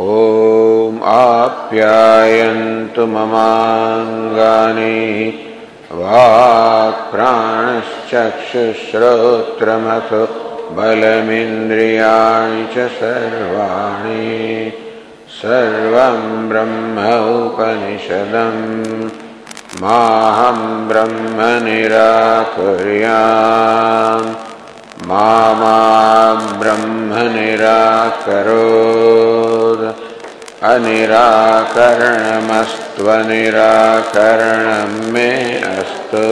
ॐ आप्यायन्तु ममाङ्गानि वाक्प्राणश्चक्षुश्रोत्रमथो बलमिन्द्रियाणि च सर्वाणि सर्वं ब्रह्म उपनिषदम् माहं ब्रह्म निराकुर्याम् मा ब्रह्म निराकरोत् अनिराकरणमस्त्वनिराकरणं मे अस्तु।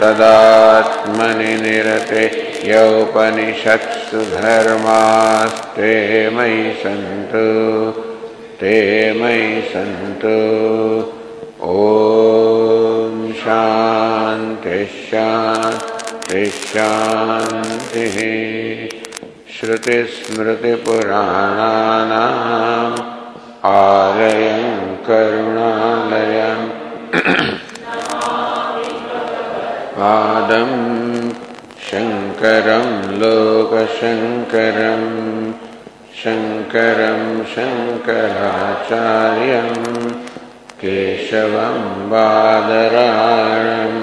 तदात्मनि निरते यौपनिषत्सु धर्मास्ते मयि सन्तु। ते मयि सन्तु। ॐ शान्तिः शान्तिः शान्तिः श्रुतिस्मृतिपुराणानाम् आलयं करुणालयम् पादं शङ्करं लोकशङ्करं शङ्करं शङ्कराचार्यं केशवं बादरायणम्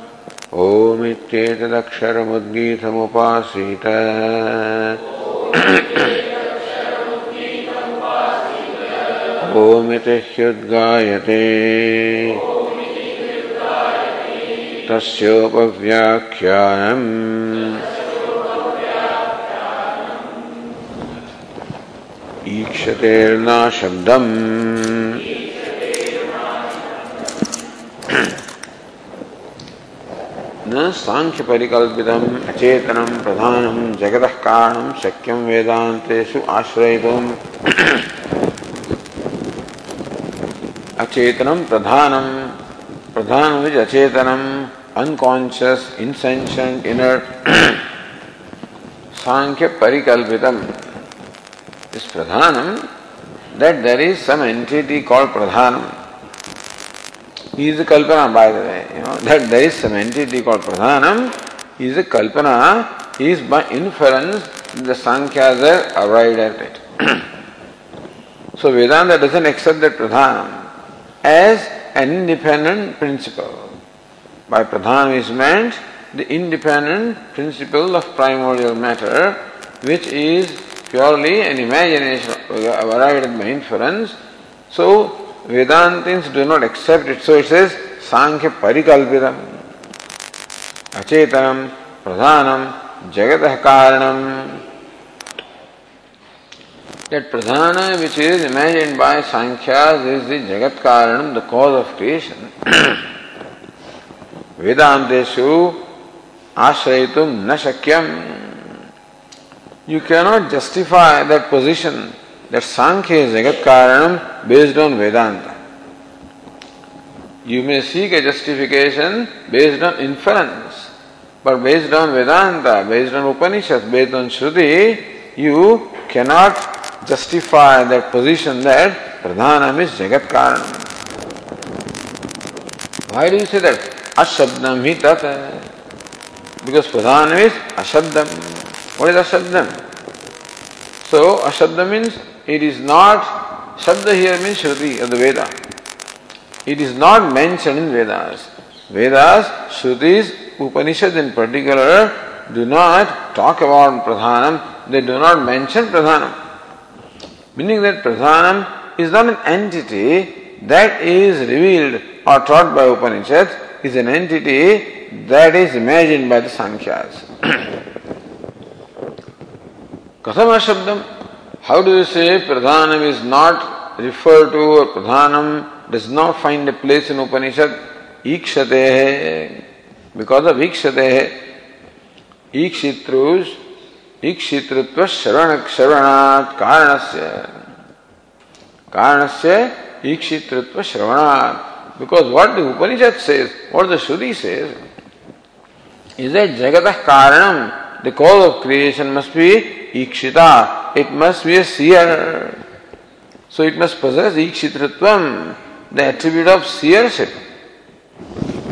ओमित्येतदक्षरमुद्गीतमुपासीत। ओमिति ह्युद्गायते तस्योपव्याख्यानम्। ईक्षतेर्ना न सांख्य परिकल्पितम अचेतनम प्रधानम जगत कारणम शक्यम वेदांतेषु आश्रयितुम। अचेतनम प्रधानम प्रधानम इज़ अचेतनम unconscious, insentient inner सांख्य परिकल्पितम। is pradhanam that there is some entity called pradhanam He is a kalpana, by the way. You know that there is some entity called pradhanam. He is a kalpana. He is by inference the Sankhyas have arrived at it. so Vedanta doesn't accept that pradhanam as an independent principle. By pradhanam is meant the independent principle of primordial matter, which is purely an imagination arrived at by inference. So Vedantins do not accept it. So it says Sankhya Parikalpitam, Achetanam, Pradhanam, Jagatah Karanam. That Pradhana which is imagined by Sankhyas is the Jagat Karanam, the cause of creation. Vedanteshu Ashrayitum na shakyam. You cannot justify that position that Sankhya is Jagat Karanam based on Vedanta. You may seek a justification based on inference, but based on Vedanta, based on Upanishads, based on Shruti, you cannot justify that position that Pradhanam is Jagat Karanam. Why do you say that? Ashabdam hi tat. Because pradhanam is ashabdam. What is ashabdam? So, ashabdam means it is not, shabda here means Shruti of the Veda. It is not mentioned in Vedas. Vedas, Shrutis, Upanishads in particular, do not talk about pradhanam, they do not mention pradhanam. Meaning that pradhanam is not an entity that is revealed or taught by Upanishads, is an entity that is imagined by the Sankhyas. Kathama Shabdam, how do you say Pradhanam is not referred to or Pradhanam does not find a place in Upanishad? Ikshate because of Ikshate Ikshitrus ईक्षितृत्व श्रवण श्रवणात् कारणस्य कारणस्य ईक्षितृत्व श्रवणात् because what the Upanishad says, what the Shruti says, is that Jagatah Karanam, the cause of creation must be Ikshita, it must be a seer. So it must possess Ikshitritvam, the attribute of seership.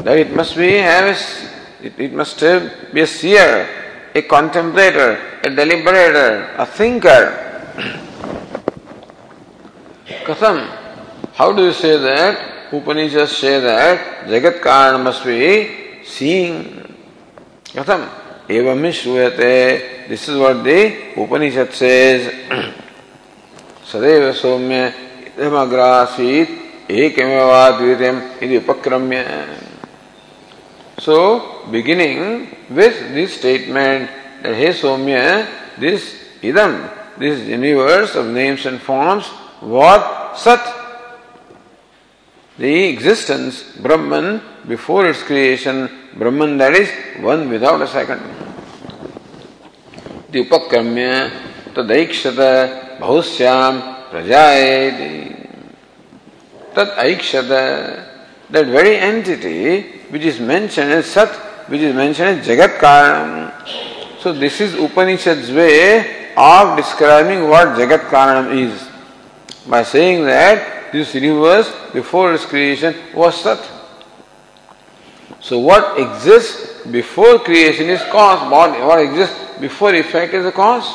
That it must be have a, it, it must be a seer, a contemplator, a deliberator, a thinker. Katham, how do you say that? Upanishads say that Jagat Karan must be seeing. Katham, एवं श्रूयते। This is what the Upanishad says सदैव सौम्य इदमग्रासीत एक द्वितीय उपक्रम्य। So beginning with this statement हे सौम्य this इदम this universe of names and forms what सत The existence, Brahman, before its creation, Brahman that is one without a second. उपक्रम्य तदैक्षत बहुश्याम प्रजाए तद ऐक्षत। That very entity which is mention as सत which is mention as जगत कारण so this is Upanishad way of describing what जगत कारण is by saying that this universe before its creation was सत so what exist before creation is cause what exist before effect is the cause.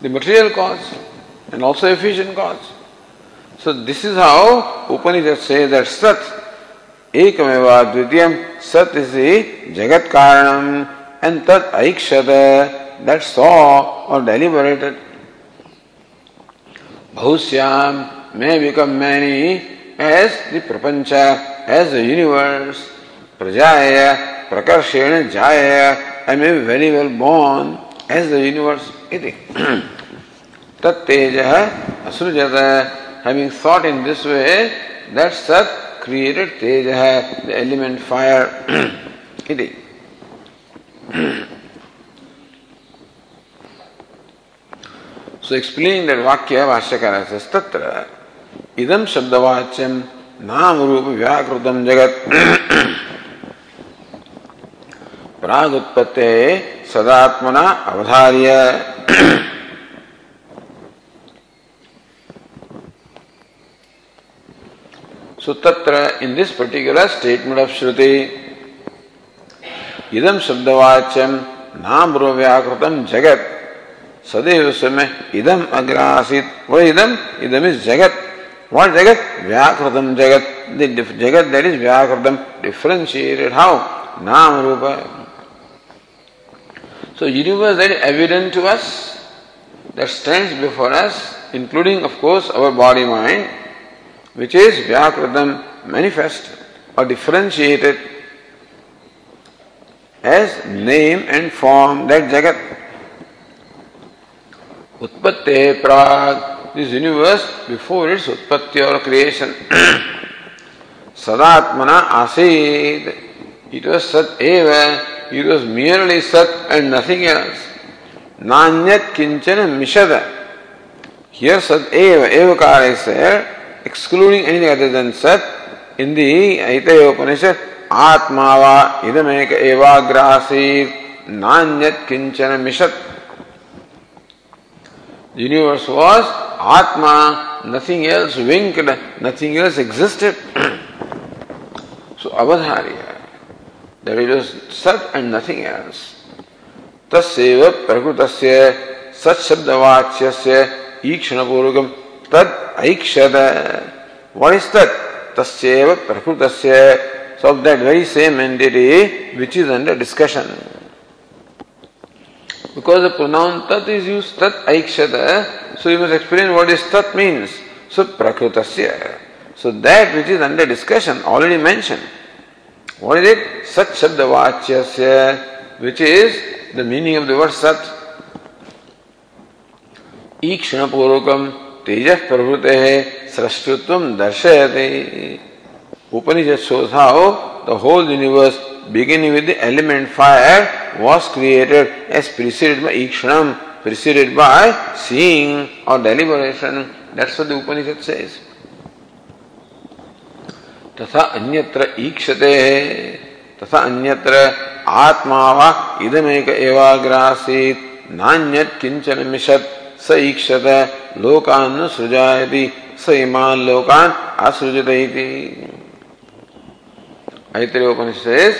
The material cause and also efficient cause. So this is how Upanishad says that Sat एकमेवा द्वितीयम सत is जगत कारणम and तत् ऐक्षत that saw और deliberated बहुश्याम may become many as the prapancha, as the universe. Prajaya, prakarshena jaya, I may be very well born as the universe. Iti. Tat teja asrujata, having thought in this way, that sat created Teja, the element fire. Iti. so explaining that Vakya Vashyakara says Tatra Idam Shabdavachyam Nam Rupa Vyakrutam Jagat प्राग उत्पत्ति सदात्मना अवधार्य। So तत्र in this particular statement of श्रुति इदम शब्दवाच्यम नाम व्याकृतम जगत, सदैव समय इदम अग्र आसित वह इदम इदम इज़ जगत। वॉट जगत? व्याकृतम जगत। जगत दैट इज़ व्याकृतम डिफ्रेंशिएटेड हाउ नाम रूप So universe that is evident to us, that stands before us, including of course our body mind, which is Vyakritam manifest or differentiated as name and form, that Jagat. Utpatte Prag, this universe before its Utpatti or creation. Sadatmana Asid, it was Sat Eva, it was merely Sat and nothing else. Nanyat Kinchana Mishada. Here Sat Eva, Evakara is excluding anything other than Sat, in the Aitaya Upanishad, Atmava idameka evagrasi nanyat kinchana mishat. Universe was Atma, nothing else winked, nothing else existed. So Avadharya, that it was Sat and nothing else. तस्व प्रकृत सत्शब्दवाच्य ईक्षण पूर्वक तद ऐक्षत what is that tasyeva prakutasya so of that very same entity which is under discussion because the pronoun tat is used tat aikshata so you must explain what is tat means so prakrutasya so that which is under discussion already mentioned what is it sat shabdavachyasya which is the meaning of the word sat पूर्वकम तेजस प्रभृत है सृष्टित्व दर्शयते उपनिषद shows how the whole universe beginning with the element fire was created as preceded by ikshanam preceded by seeing or deliberation that's what the upanishad says तथा अन्यत्र ईक्षते। तथा अन्यत्र आत्मा वा इदमेक एवाग्रासीत्। नान्यत् किंचन मिषत्। स ईक्षत। लोकान् न सृजायति। स इमान् लोकान् असृजत इति। ऐत्रे उपनिषेस्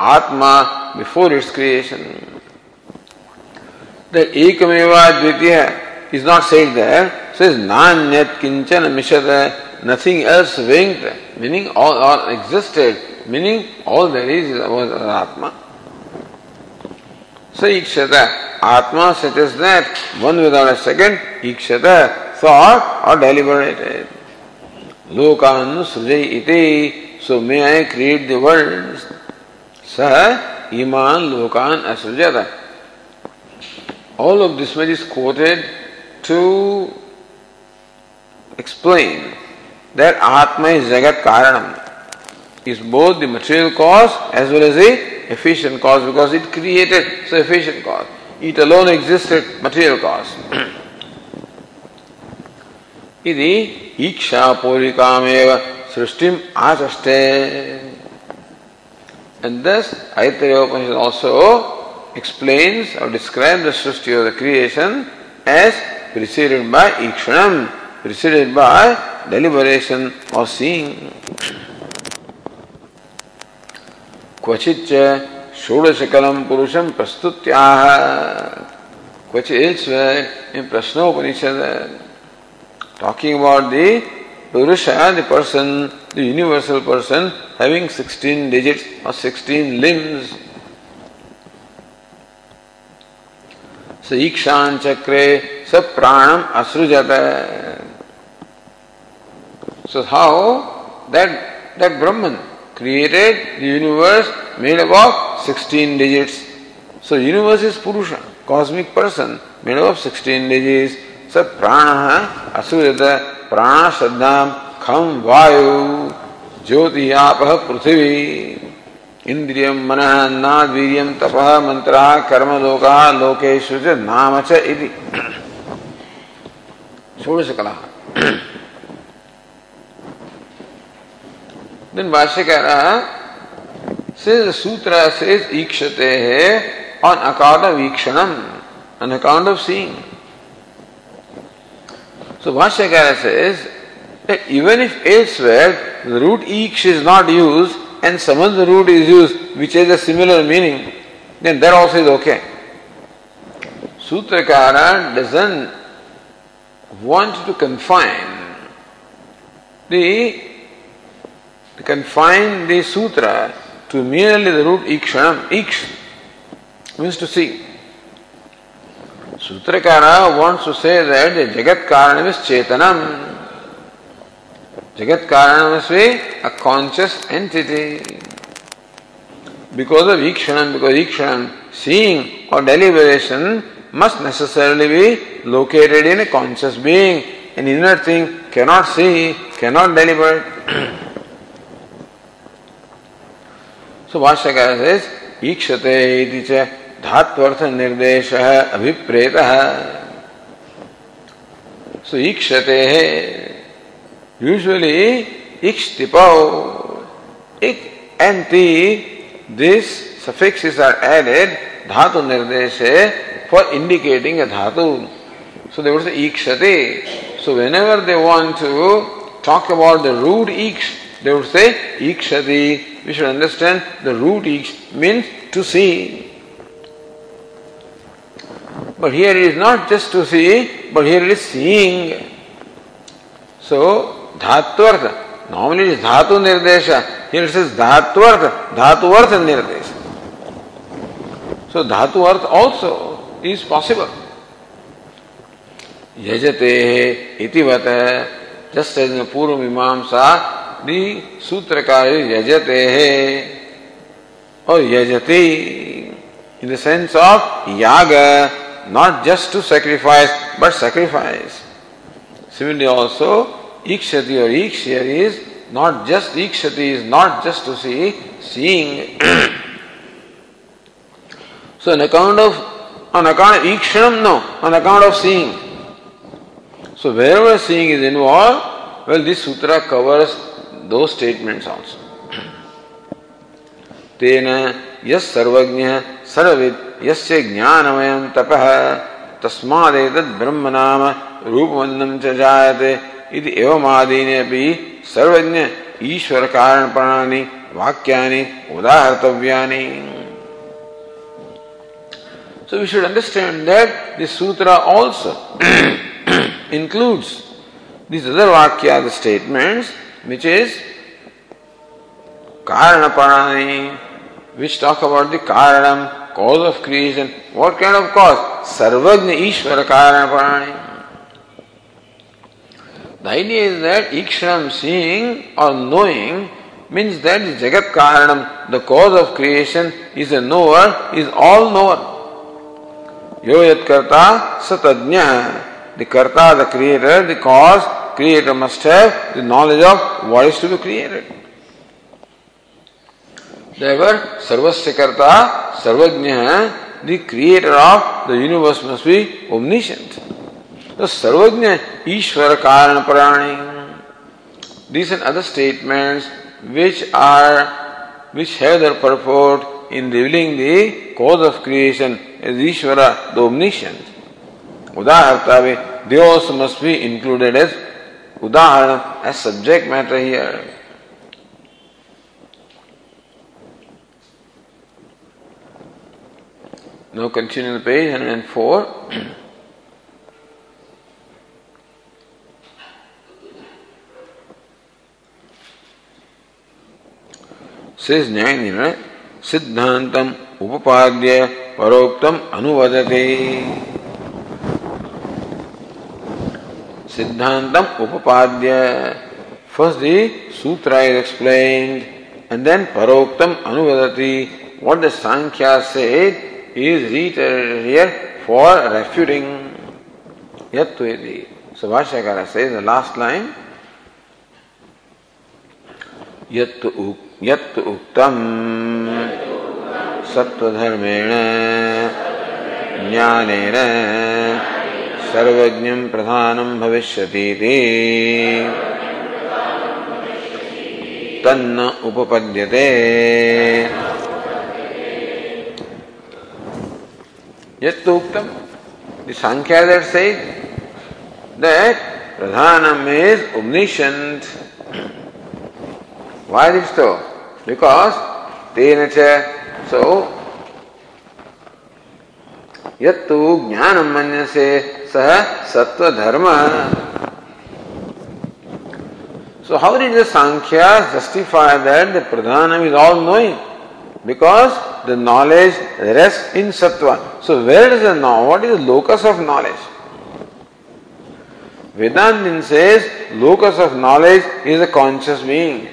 आत्मा बिफोर् इट्स् क्रियेशन् द एकमेव द्वितीय is not said that says नान्यत किंचन मिशत nothing else winked, meaning all, all existed, meaning all there is was Atma. So Ikshata, Atma as that, one without a second, Ikshata, thought or deliberated. Lokan Sujay iti, so may I create the world. Sah Iman Lokan Asrujata. All of this much is quoted to explain that Atma is Jagat Karanam, is both the material cause as well as the efficient cause because it created so efficient cause. It alone existed, material cause. ఇది ఈక్షా పూరికామేవ సృష్టిం ఆచష్టే And thus, Aitreya Upanishad also explains or describes the Srishti or the creation as preceded by Ikshanam, preceded by deliberation or seeing. क्वचित षोडशकलम पुरुषम प्रस्तुत्याह क्वचित elsewhere in Prashnopanishad talking about the Purusha, the person, the universal person having 16 digits or 16 limbs. स ईक्षान चक्रे स प्राणम असृजत So how that that Brahman created the universe made up of 16 digits. So universe is Purusha, cosmic person made up of 16 digits. So prana asuyata prana shraddham kham vayu ज्योति आप पृथ्वी इंद्रियम मन अन्नाद वीर्यम तप मंत्र कर्म लोका लोकेशु नाम च इति षोडश देन वाष्य कह रहा से सूत्र से ईक्षते है ऑन अकाउंट ऑफ़ ईक्षण on account of seeing so वाष्य कह रहा से even if as where root ईक्ष is not use and समझ root is use which is a similar meaning then there also is okay सूत्रकार doesn't want to confine the to confine the sutra to merely the root ikshanam. Iksh means to see. Sutrakara wants to say that the Jagat Karanam is Chetanam. Jagat Karanam is a conscious entity. Because of Ikshanam, because Ikshanam, seeing or deliberation must necessarily be located in a conscious being. An inner thing cannot see, cannot deliberate. ईक्षते धात्वर्थ निर्देश अभिप्रेत सुक्षते है usually इक्षिपो इक anti this suffix is are added धातु निर्देश for indicating a धातु so they would say ईक्षते so whenever they want to talk about the root ईक्ष they would say ikshati. We should understand the root iksh means to see. But here it is not just to see, but here it is seeing. So, dhatvartha. Normally it is dhatu nirdesha. Here it says dhatvartha, dhatuvartha nirdesha. So, dhatu arth also is possible. Yajate itivata. Just as in the भी सूत्र का यजते है। और यजते in the sense of याग not just to sacrifice but sacrifice similarly also ईक्षति और ईक्षर is not just ईक्षति is not just to see seeing so on account of on account ईक्षण no on account of seeing so where where seeing is involve well this सूत्र covers those statements also. तेन यस सर्वज्ञ सर्वविद यस्य ज्ञानमयं तपः तस्मादेतद् ब्रह्म नाम रूपवन्नं च जायते इति एवमादीनि अपि सर्वज्ञ ईश्वर कारण प्राणानि वाक्यानि उदाहर्तव्यानि So we should understand that this sutra also includes these other vakya, the statements, which is Karana Pranani, which talk about the Karanam, cause of creation. What kind of cause? Sarvagna Ishvara The idea is that Ikshram, seeing or knowing means that Jagat Karanam, the cause of creation, is a knower, is all knower. Yo yat karta satadnya. The karta, the creator, the cause, creator must have the knowledge of what is to be created. Therefore, Sarvasya Karta, Sarvajna, the creator of the universe must be omniscient. The Sarvajna, Ishvara Karana Parani. These and other statements which are which have their purport in revealing the cause of creation as Ishvara, the omniscient. Udahartave, they also must be included as Udaharana, as subject matter here. Now continue the page 104. Says Jnana, Siddhantam Upapadya Paroktam Anuvadate. Siddhantam Upapadya. First the Sutra is explained and then Paroktam Anuvadati. What the Sankhya said is reiterated here for refuting Yattvedi. So Bhashyakara says the last line Yattu uktam सत्वधर्मेण ज्ञानेन सर्वज्ञं प्रधानं भविष्यतीति तन्न उपपद्यते Yattuktam. The Sankhya that says that Pradhanam is omniscient. Why is it so? Because Tenacha, so Yattu Jnanam Manyase Saha Sattva Dharma. So how did the Sankhya justify that the Pradhanam is all knowing? Because the knowledge rests in sattva. So where is the know? What is the locus of knowledge? Vedantin says locus of knowledge is a conscious being.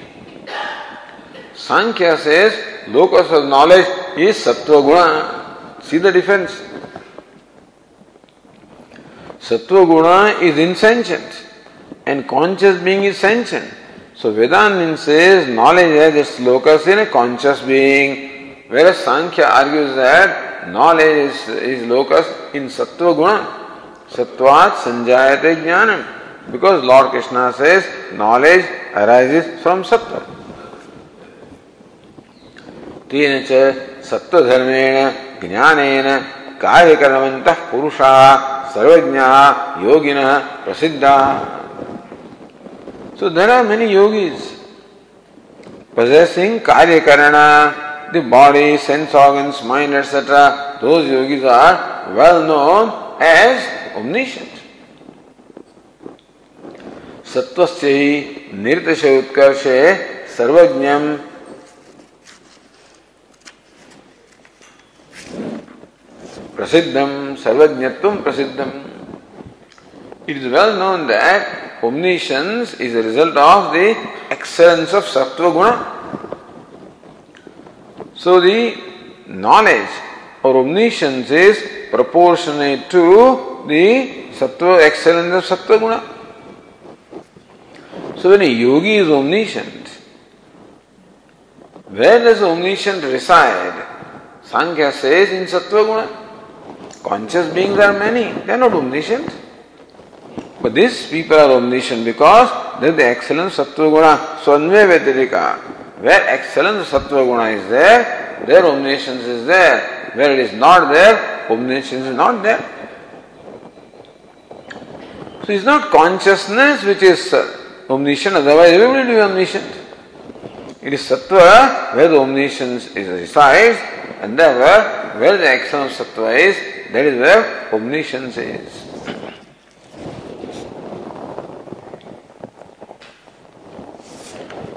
Sankhya says locus of knowledge is sattva guna. See the difference? Sattva guna is insentient and conscious being is sentient. So Vedantin says knowledge has its locus in a conscious being Whereas Sankhya argues that knowledge is, is locus in Sattva Guna. Sattvat Sanjayate Jnanam. Because Lord Krishna says knowledge arises from Sattva. तेन च सत्वधर्मेण ज्ञानेन काय पुरुषा, सर्वज्ञ, योगिन प्रसिद्धा। So there are many yogis possessing कार्य करण the body sense organs mind etcetera those yogis are well known as omniscient सत्वस्य निर्देश उत्कर्षे सर्वज्ञ Prasiddham, Sarvajnatvam Prasiddham. It is well known that omniscience is a result of the excellence of sattvaguna. So the knowledge or omniscience is proportionate to the Sattva excellence of sattvaguna. So when a yogi is omniscient, where does omniscience reside? Sankhya says in sattvaguna. Conscious beings are many, they are not omniscient. But these people are omniscient because they are the excellence sattva guna, swanve vetirika. Where excellence sattva guna is there, their omniscience is there. Where it is not there, omniscience is not there. So it's not consciousness which is uh, omniscient, otherwise everybody will be omniscient. It is sattva where the omniscience is resides, and therefore where the excellence sattva is, that is where omniscience is.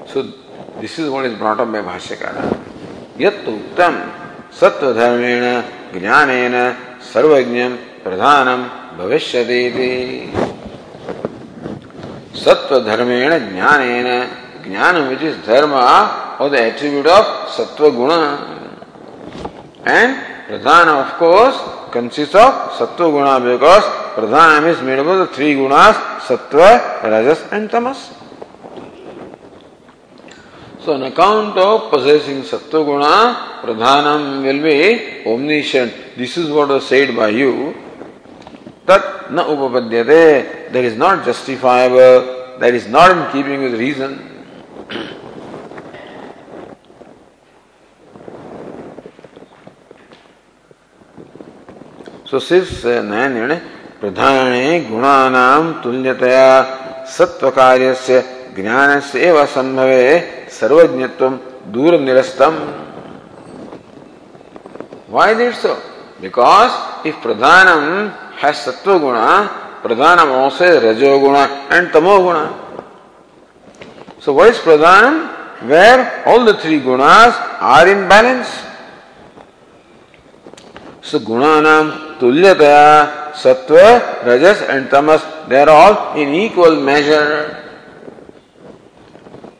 So this is what is brought up by Bhashyakara. Yat uktam sattva ज्ञानेन प्रधानम भविष्यति सत्व धर्मेण ज्ञानेन ज्ञान which is dharma or the attribute of sattva guna and pradhana of course consists of sattva guna because pradhana is made up of the three gunas sattva rajas and tamas So on account of possessing sattva guna, pradhanam will be omniscient. This is what was said by you. That na upapadyate, that is not justifiable, that is not in keeping with reason. सुशिष नये निर्णय प्रधान गुणा तुल्यतया सत्व कार्य ज्ञान से संभव सर्वज्ञत्व दूर निरस्तम why did so because if प्रधानम है सत्व गुण प्रधान से रजो गुण एंड तमो गुण सो वॉइस प्रधान where all the three gunas are in balance So Gunanam Tulyataya, Sattva, Rajas and Tamas, they are all in equal measure.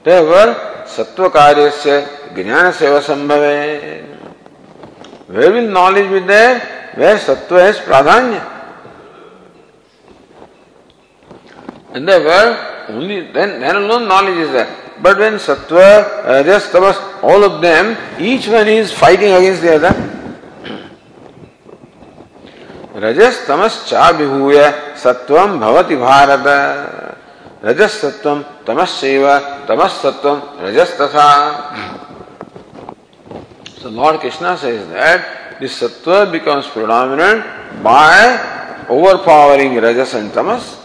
Therefore, से ज्ञान सेवा संभव है we will knowledge with there where सत्व हैज़ प्राधान्य and therefore only then then alone knowledge is there but when sattva rajas tamas all of them each one is fighting against the other रजस तमस चा विभूय सत्वम भवति भारत रजस सत्वम तमस्व तमस्तत्व रजस तथा So Lord Krishna says that this sattva becomes predominant by overpowering rajas and tamas.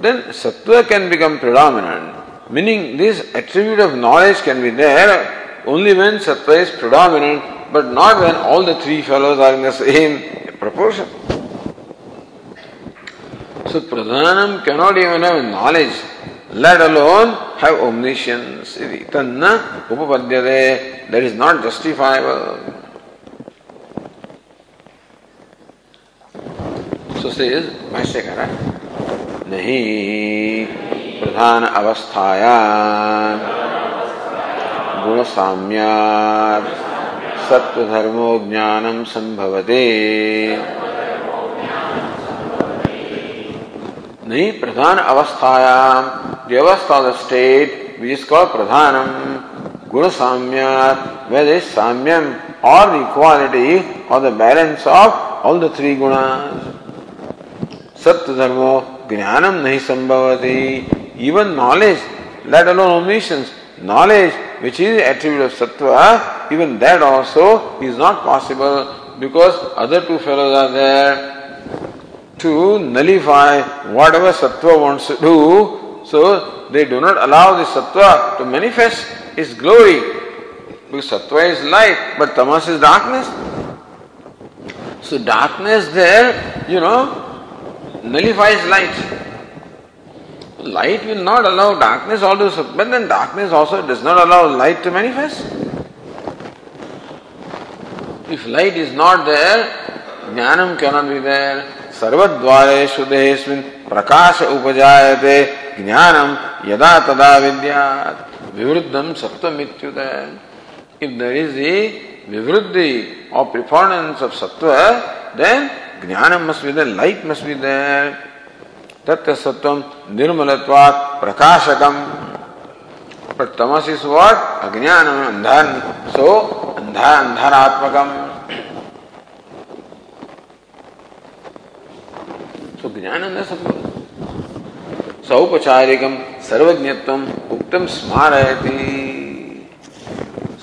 Then sattva can become predominant, meaning this attribute of knowledge can be there only when sattva is predominant, but not when all the three fellows are in the same proportion. So Pradhanam cannot even have knowledge, let alone have omniscience. Tanna upapadyate, that is not justifiable. So says Bhashyakara, नहीं प्रधान अवस्थाया गुण साम्यात सत्व धर्मो ज्ञानम संभवते नहीं प्रधान अवस्थायाम which is called pradhanam guna samya where there is samyam or the equality or the balance of all the three gunas सत्य धर्मो ज्ञानम नहीं संभवती even knowledge let alone omniscience knowledge which is attribute of sattva even that also is not possible because other two fellows are there to nullify whatever sattva wants to do. So they do not allow the sattva to manifest its glory. Because sattva is light, but tamas is darkness. So darkness there, you know, nullifies light. Light will not allow darkness also, but then darkness also does not allow light to manifest. If light is not there, jnanam cannot be there. सर्वद्वारेषु देहेस्मिन् प्रकाश उपजायते ज्ञानम यदा तदा विद्यात् विवृद्धम सत्वमित्युत if there is a vivruddhi or preponderance of sattva, then jnana must be there, light must be there. तत्व सत्व निर्मल प्रकाशकम अज्ञान अंधार सो अंधार अंधारात्मकम। सो उत्तम स्मारयती।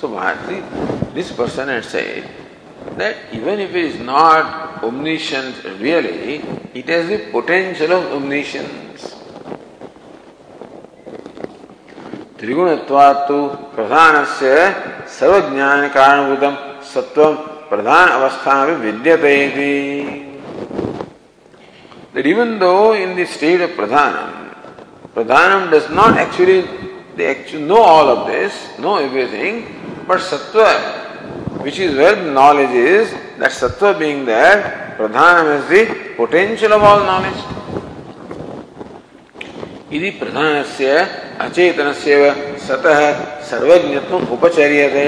So Bharati this person and say if is not omniscient really, it has the potential of omniscience. त्रिगुणत्वात् तो प्रधान से सर्वज्ञान कारणभूतम सत्व प्रधान अवस्था में विद्यते that even though in the state of pradhanam, pradhanam does not actually they actually know all of this, know everything, but sattva, which is where the knowledge is, that sattva being there, pradhanam is the potential of all knowledge. यदि प्रधानस्य अचेतनस्य सतः सर्वज्ञत्वम् उपचर्यते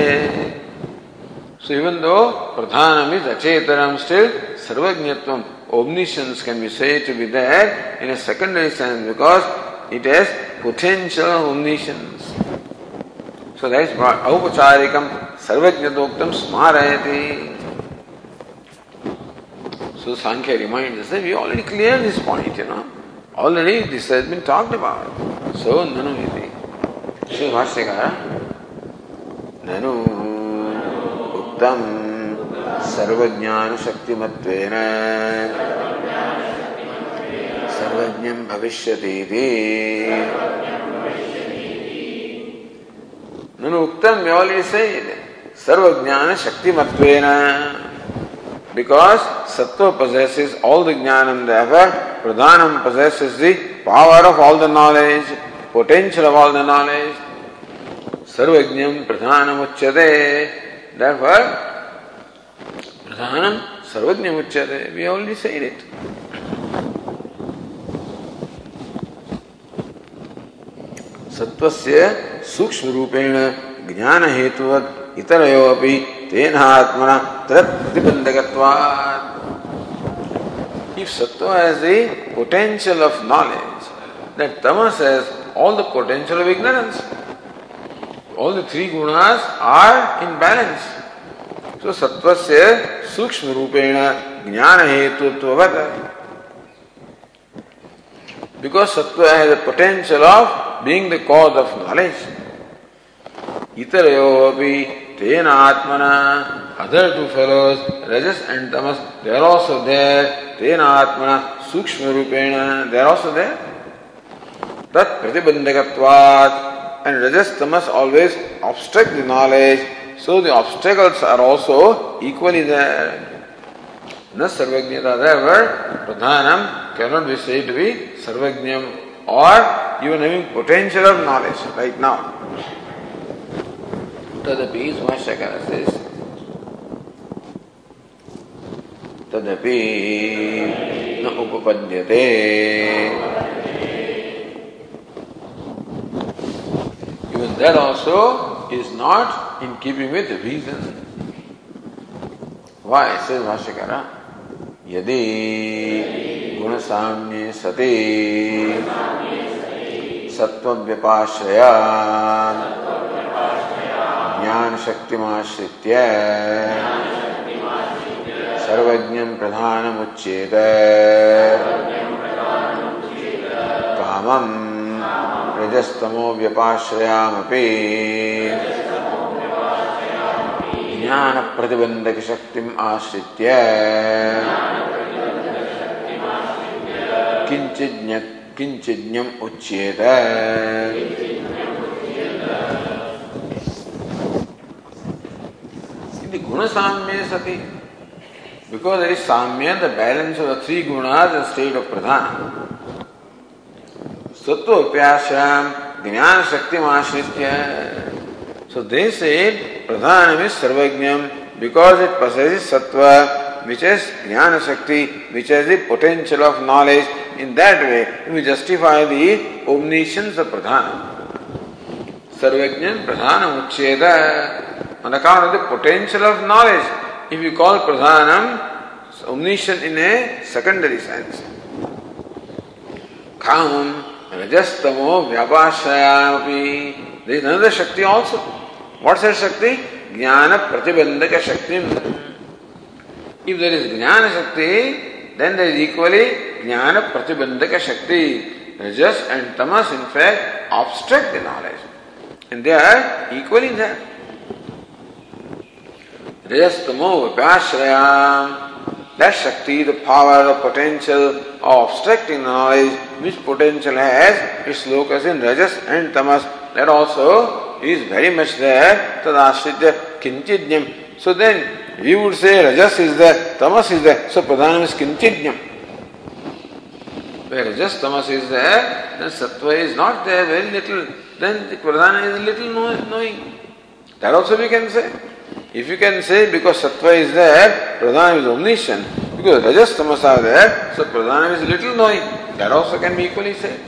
So even though pradhanam is achetanam, still sarvajnatvam, omniscience can be said to be there in a secondary sense because it has potential omniscience. So that is Aupacharikam Sarvajnadoktam Smarayati. So Sankhya reminds us that we already cleared this point, you know. Already this has been talked about. So Nanu Iti. Sri Bhashyakara Nanu Uktam सर्वज्ञान शक्तिमत्वेन सर्वज्ञं भविष्यतीति ननु उक्तम we already said sarvajnana shakti matvena because sattva possesses all the jnanam therefore pradhanam possesses the power of all the knowledge potential of all the knowledge sarvajnam pradhanam uchyate therefore pradhanam sarvajnam uchyate we already said it सत्वस्य सूक्ष्म रूपेण ज्ञान हेतु इतरयो अपि तेन If sattva has the potential of knowledge, then tamas has all the potential of ignorance. All the three gunas are in balance. So sattvasya sukshma rupena jnana hetutvavat. Because sattva has the potential of being the cause of knowledge. Itarayo api tena atmana, other two fellows, Rajas and Tamas, they are also there. Tena atmana, sukshma rupena, they are also there. Tat pratibandhakatvat, and Rajas Tamas always obstruct the knowledge, so the obstacles are also equally there. न सर्वज्ञता therefore pradhanam cannot be said to be sarvajnam or even having potential of knowledge right now. तदपि भाष्यकार तदपि न उपपद्यते। Even that also is not in keeping with reason why शेष भाष्यकार यदि गुण सती सते ज्ञान शक्तिमाश्रित्य सर्वज्ञं प्रधानमुच्येत। कामं रजस्तमो व्यपाश्रयामपि। ज्ञानप्रतिबन्धकशक्तिम् आश्रित्य। किंचित किंचिज्ञम उच्येत the guna samya sati. Because there is samya, the balance of the three gunas, the state of pradhana. Sattva pyasham, jnana shakti mashritya. So they say pradhanam is sarvajnam because it possesses sattva, which is jnana shakti, which has the potential of knowledge. In that way, we justify the omniscience of pradhana. Sarvajnam pradhanam ucheda on account of the potential of knowledge. If you call pradhanam omniscient in a secondary sense. Kam, rajastamo, vyapashayapi. There is another Shakti also. What's that Shakti? Jnana pratibandhaka Shakti. If there is Jnana Shakti, then there is equally Jnana pratibandhaka Shakti. Rajas and Tamas, in fact, obstruct the knowledge. And they are equally there. Rajastamo Vipashrayam. That Shakti, the power, the potential of obstructing knowledge, which potential has its locus in Rajas and Tamas, that also is very much there. Tadashritya Kinchidnyam. So then we would say Rajas is there, Tamas is there, so Pradhanam is Kinchidnyam. Where Rajas Tamas is there, then Sattva is not there, very little. Then the Pradhana is little knowing. That also we can say. If you can say because sattva is there, pradhanam is omniscient, because rajas tamas are there, so pradhanam is little knowing. That also can be equally said.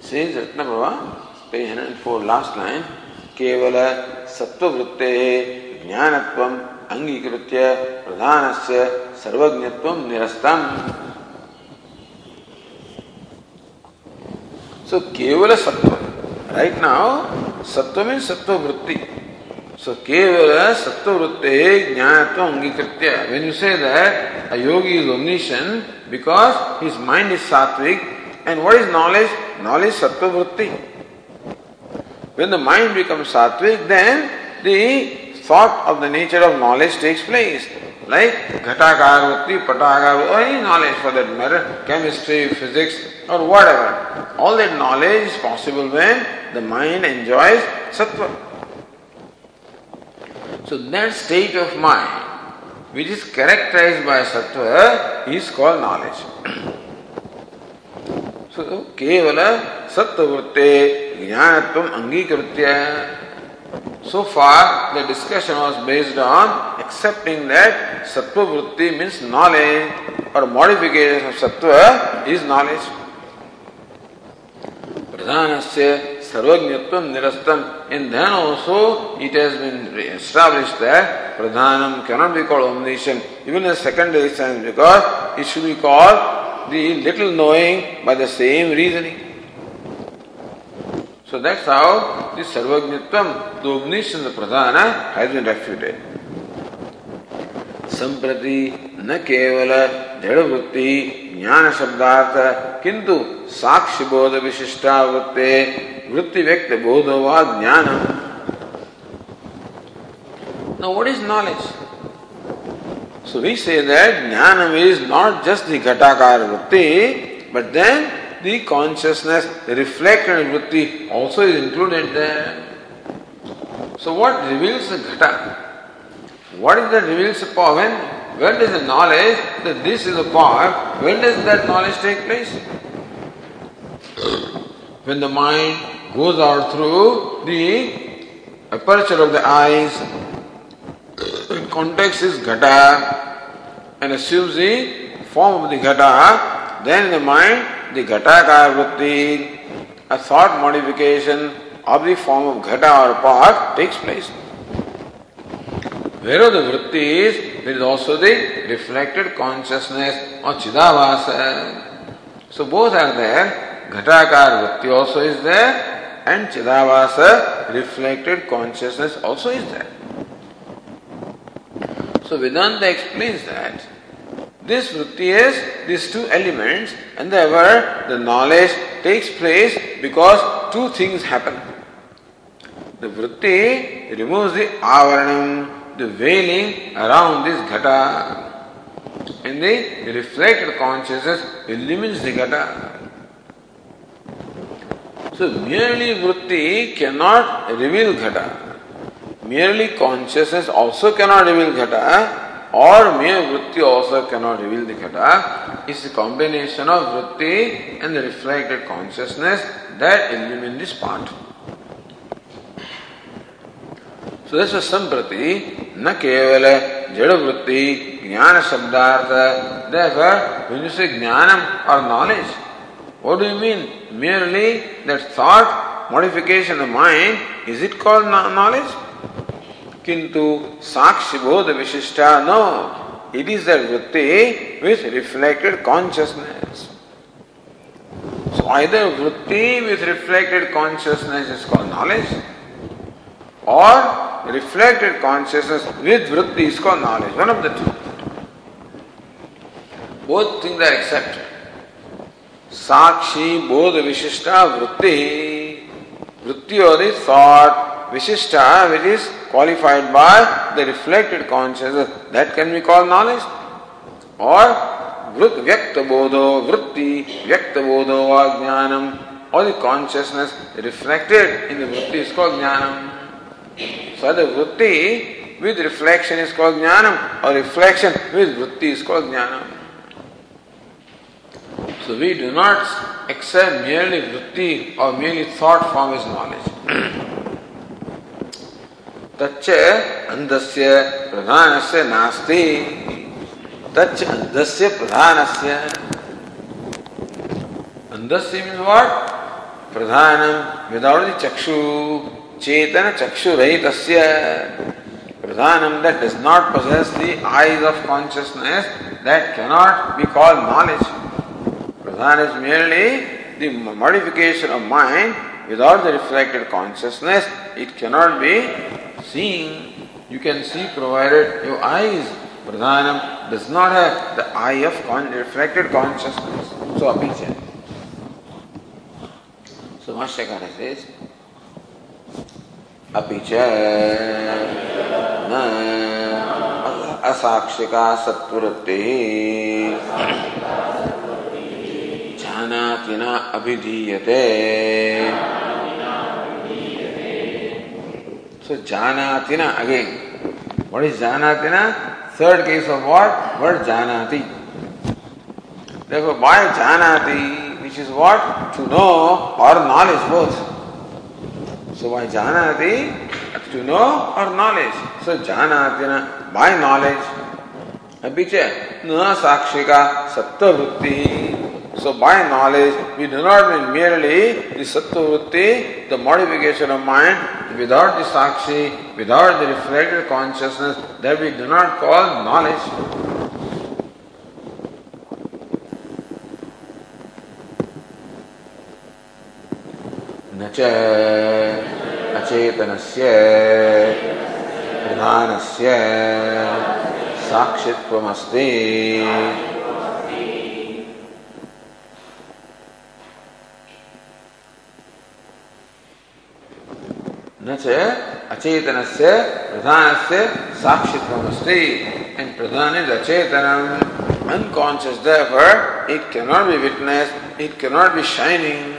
Says Ratnaprabha, page 104, last line, केवल सत्ववृत्ते ज्ञानत्वम अंगीकृत्य प्रधान से सर्वज्ञत्व निरस्तम। सो केवल सत्व। Right now सत्व mean सत्व वृत्ति। सो केवल सत्व वृत्ति ज्ञानत्व अंगीकृत्य। When you say that a yogi is omniscient because his mind is सात्विक and what is knowledge knowledge सत्व वृत्ति। When the mind becomes sattvic then the thought of the nature of knowledge takes place. Like Ghatakar, Patakar, or any knowledge for that matter, chemistry, physics, or whatever. All that knowledge is possible when the mind enjoys sattva. So that state of mind, which is characterized by sattva, is called knowledge. so केवल सत्ववृत्ते ज्ञानत्व अंगीकृत्य So far, the discussion was based on accepting that sattva vritti means knowledge or modification of sattva is knowledge. Pradhanasya sarvajnatvam nirastam. And then also it has been established that pradhanam cannot be called omniscient even in the secondary sense because it should be called the little knowing by the same reasoning. So that's how this Sarvajnitvam, the omniscience of Pradhana, has been refuted. संप्रति न केवल जड़ वृत्ति ज्ञान शब्दार्थ किंतु साक्ष्य बोध विशिष्टा वृत्ते वृत्ति व्यक्त बोध व ज्ञान Now what is knowledge? So we say that jnanam is not just the ghatakar vritti, but then the consciousness, reflected vritti also is included there. So what reveals the ghata? What is that reveals the power? When, when does the knowledge that this is a power, when does that knowledge take place? When the mind goes out through the aperture of the eyes, in context is ghata, and assumes the form of the ghata, then the mind the Ghatakar Vritti, a thought modification of the form of Ghata or part takes place. Wherever the Vritti is, there is also the reflected consciousness or Chidavasa. So both are there. Ghatakar Vritti also is there and Chidavasa, reflected consciousness also is there. So Vedanta explains that this vritti is these two elements, and therefore the knowledge takes place because two things happen. The vritti removes the avaranam, the veiling around this ghata. And the reflected consciousness illumines the ghata. So merely vritti cannot reveal ghata. Merely consciousness also cannot reveal ghata, or mere vritti also cannot reveal the ghata. It's the combination of vritti and the reflected consciousness that illumine this part. So this is samprati, na kevala jada vritti, jnana shabdartha. Therefore, when you say jnanam or knowledge, what do you mean? Merely that thought, modification of mind, is it called knowledge? Bodha vishishta, no. It is that vritti with reflected consciousness. So either vritti with reflected consciousness is called knowledge, or reflected consciousness with vritti is called knowledge. One of the two. Both things are accepted. Sakshi, Bodha, Vishishta, Vritti. Vritti or thought, Vishishta, which is qualified by the reflected consciousness, that can be called knowledge. Or Vrit, Vyakta Bodho, Vritti, Vyakta Bodho, Jnanam, or the consciousness reflected in the Vritti is called Jnanam. So the vritti with reflection is called jnanam, or reflection with vritti is called jnanam. So we do not accept merely vritti or merely thought form as knowledge. तच्च अंधस्य प्रधानस्य नास्ति तच्च अंधस्य प्रधानस्य अंधस्य means what? प्रधानम without the chakshu Chetana Chakshurahitasya Pradhanam that does not possess the eyes of consciousness that cannot be called knowledge. Pradhan is merely the modification of mind without the reflected consciousness. It cannot be seen. You can see provided your eyes. Pradhanam does not have the eye of con- reflected consciousness. So, Abhijay. So, Mashyakara says, अपि च न असाक्षिका सत्वृत्तिः जानाति अभिधीयते। So जानाति again what is जानाति third case of what what जानाति। देखो बाय जानाति which is what to know और नॉलेज बोथ सो बाय जानाति? टू नो और नॉलेज सो जानाति न बाय नॉलेज अभी च न साक्षी का सत्य वृत्ति ही So by knowledge, we do not mean merely the sattva the modification of mind, without the sakshi, without the reflected consciousness, that we do not call knowledge. न च अचेतनस्य प्रधानस्य साक्षित्वमस्ति अचेतन से प्रधान से साक्षी एंड प्रधान इज़ अचेतन unconscious therefore it can not be witness it can not be shining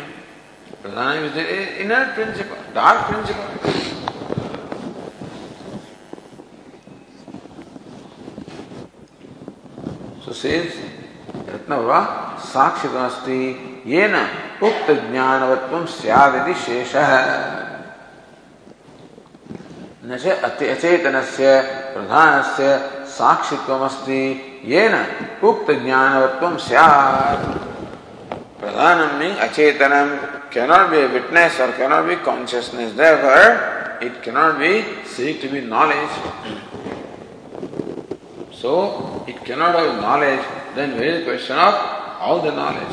Pradhan is inner principle dark principle so ये न उक्त ज्ञानवत्व सियादि शेष। है न अचेतन से प्रधान से साक्षित्वस्ति उक्त ज्ञानवत्व सार मीन अचेतनम कैनॉट बी विटनेस और cannot be consciousness it cannot be see to be knowledge so it cannot have knowledge then where question of how the knowledge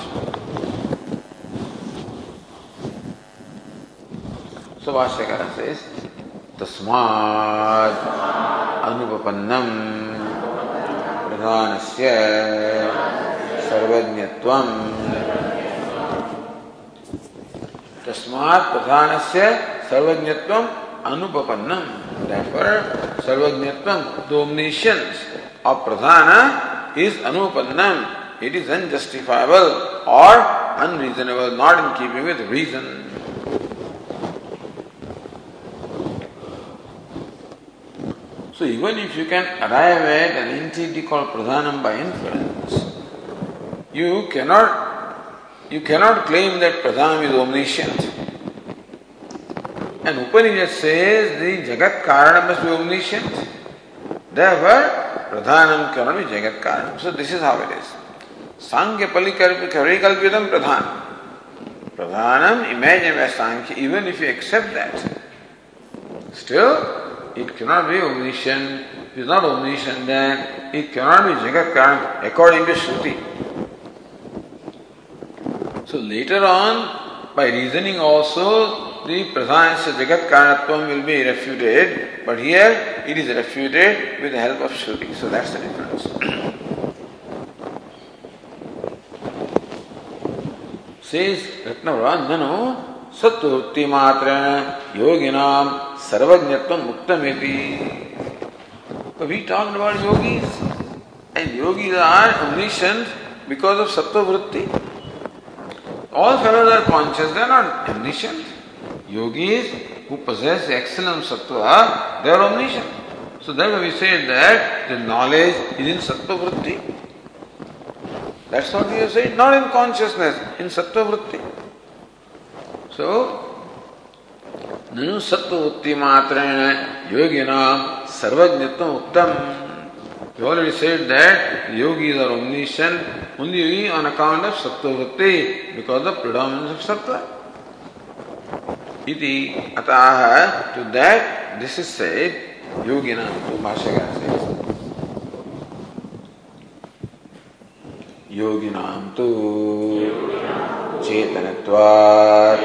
so say तस्मात् अनुपपन्नम् प्रधानस्य सर्वज्ञत्वम्। तस्मात् प्रधानस्य सर्वज्ञत्वम् अनुपपन्नम्। डेफर सर्वज्ञत्वम् डोमिनेशन्स ऑफ़ प्रधान इज़ अनुपन्नम् इट इज़ अनजस्टिफाइबल और unreasonable not in keeping with reason So even if you can arrive at an entity called pradhanam by inference, you cannot you cannot claim that pradhanam is omniscient. And Upanishad says the Jagat Karana must be omniscient. Therefore, pradhanam cannot be Jagat Karana. So this is how it is. Sankhya parikalpitam pradhanam. Pradhanam, imagine by Sankhya, even if you accept that, still it cannot be omniscient. It is not omniscient, then it cannot be Jagat Karan according to Shruti. So later on, by reasoning also, the Pradhanasya Jagat Karanatvam will be refuted, but here it is refuted with the help of Shruti. So that's the difference. Says Ratnavra, सत्वृत्ति मात्र योगिनाम सर्वज्ञत्व मुक्तमेति we talked about yogis and yogis are omniscient because of sattva vritti all fellows are conscious they are not omniscient yogis who possess of sattva they are omniscient so why we said that the knowledge is in sattva vritti that's what we have said not in consciousness in sattva to that this is said yoginam to Bhashagara says. योगिनां तु चेतनत्वात्।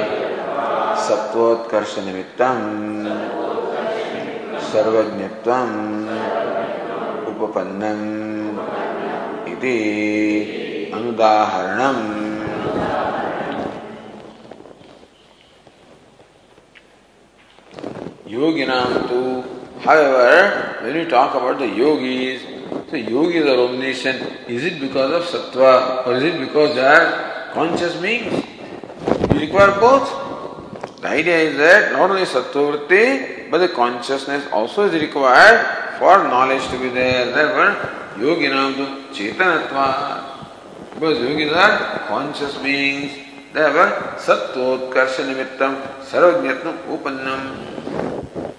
सत्वोत्कर्ष निमित्तम सर्वज्ञत्वम। उपपन्नम। इति अनुदाहरणम। yoginam tu however, when you talk about the yogis the yogis are omniscient is it because of sattva or is it because they are conscious beings you require both The idea is that not only sattva but the consciousness also is required for knowledge to be there. Therefore, yoginam tu chetanatva. Because yogis are conscious beings. Therefore, sattvoৎkarsha nimittam sarvajnatnam upannam.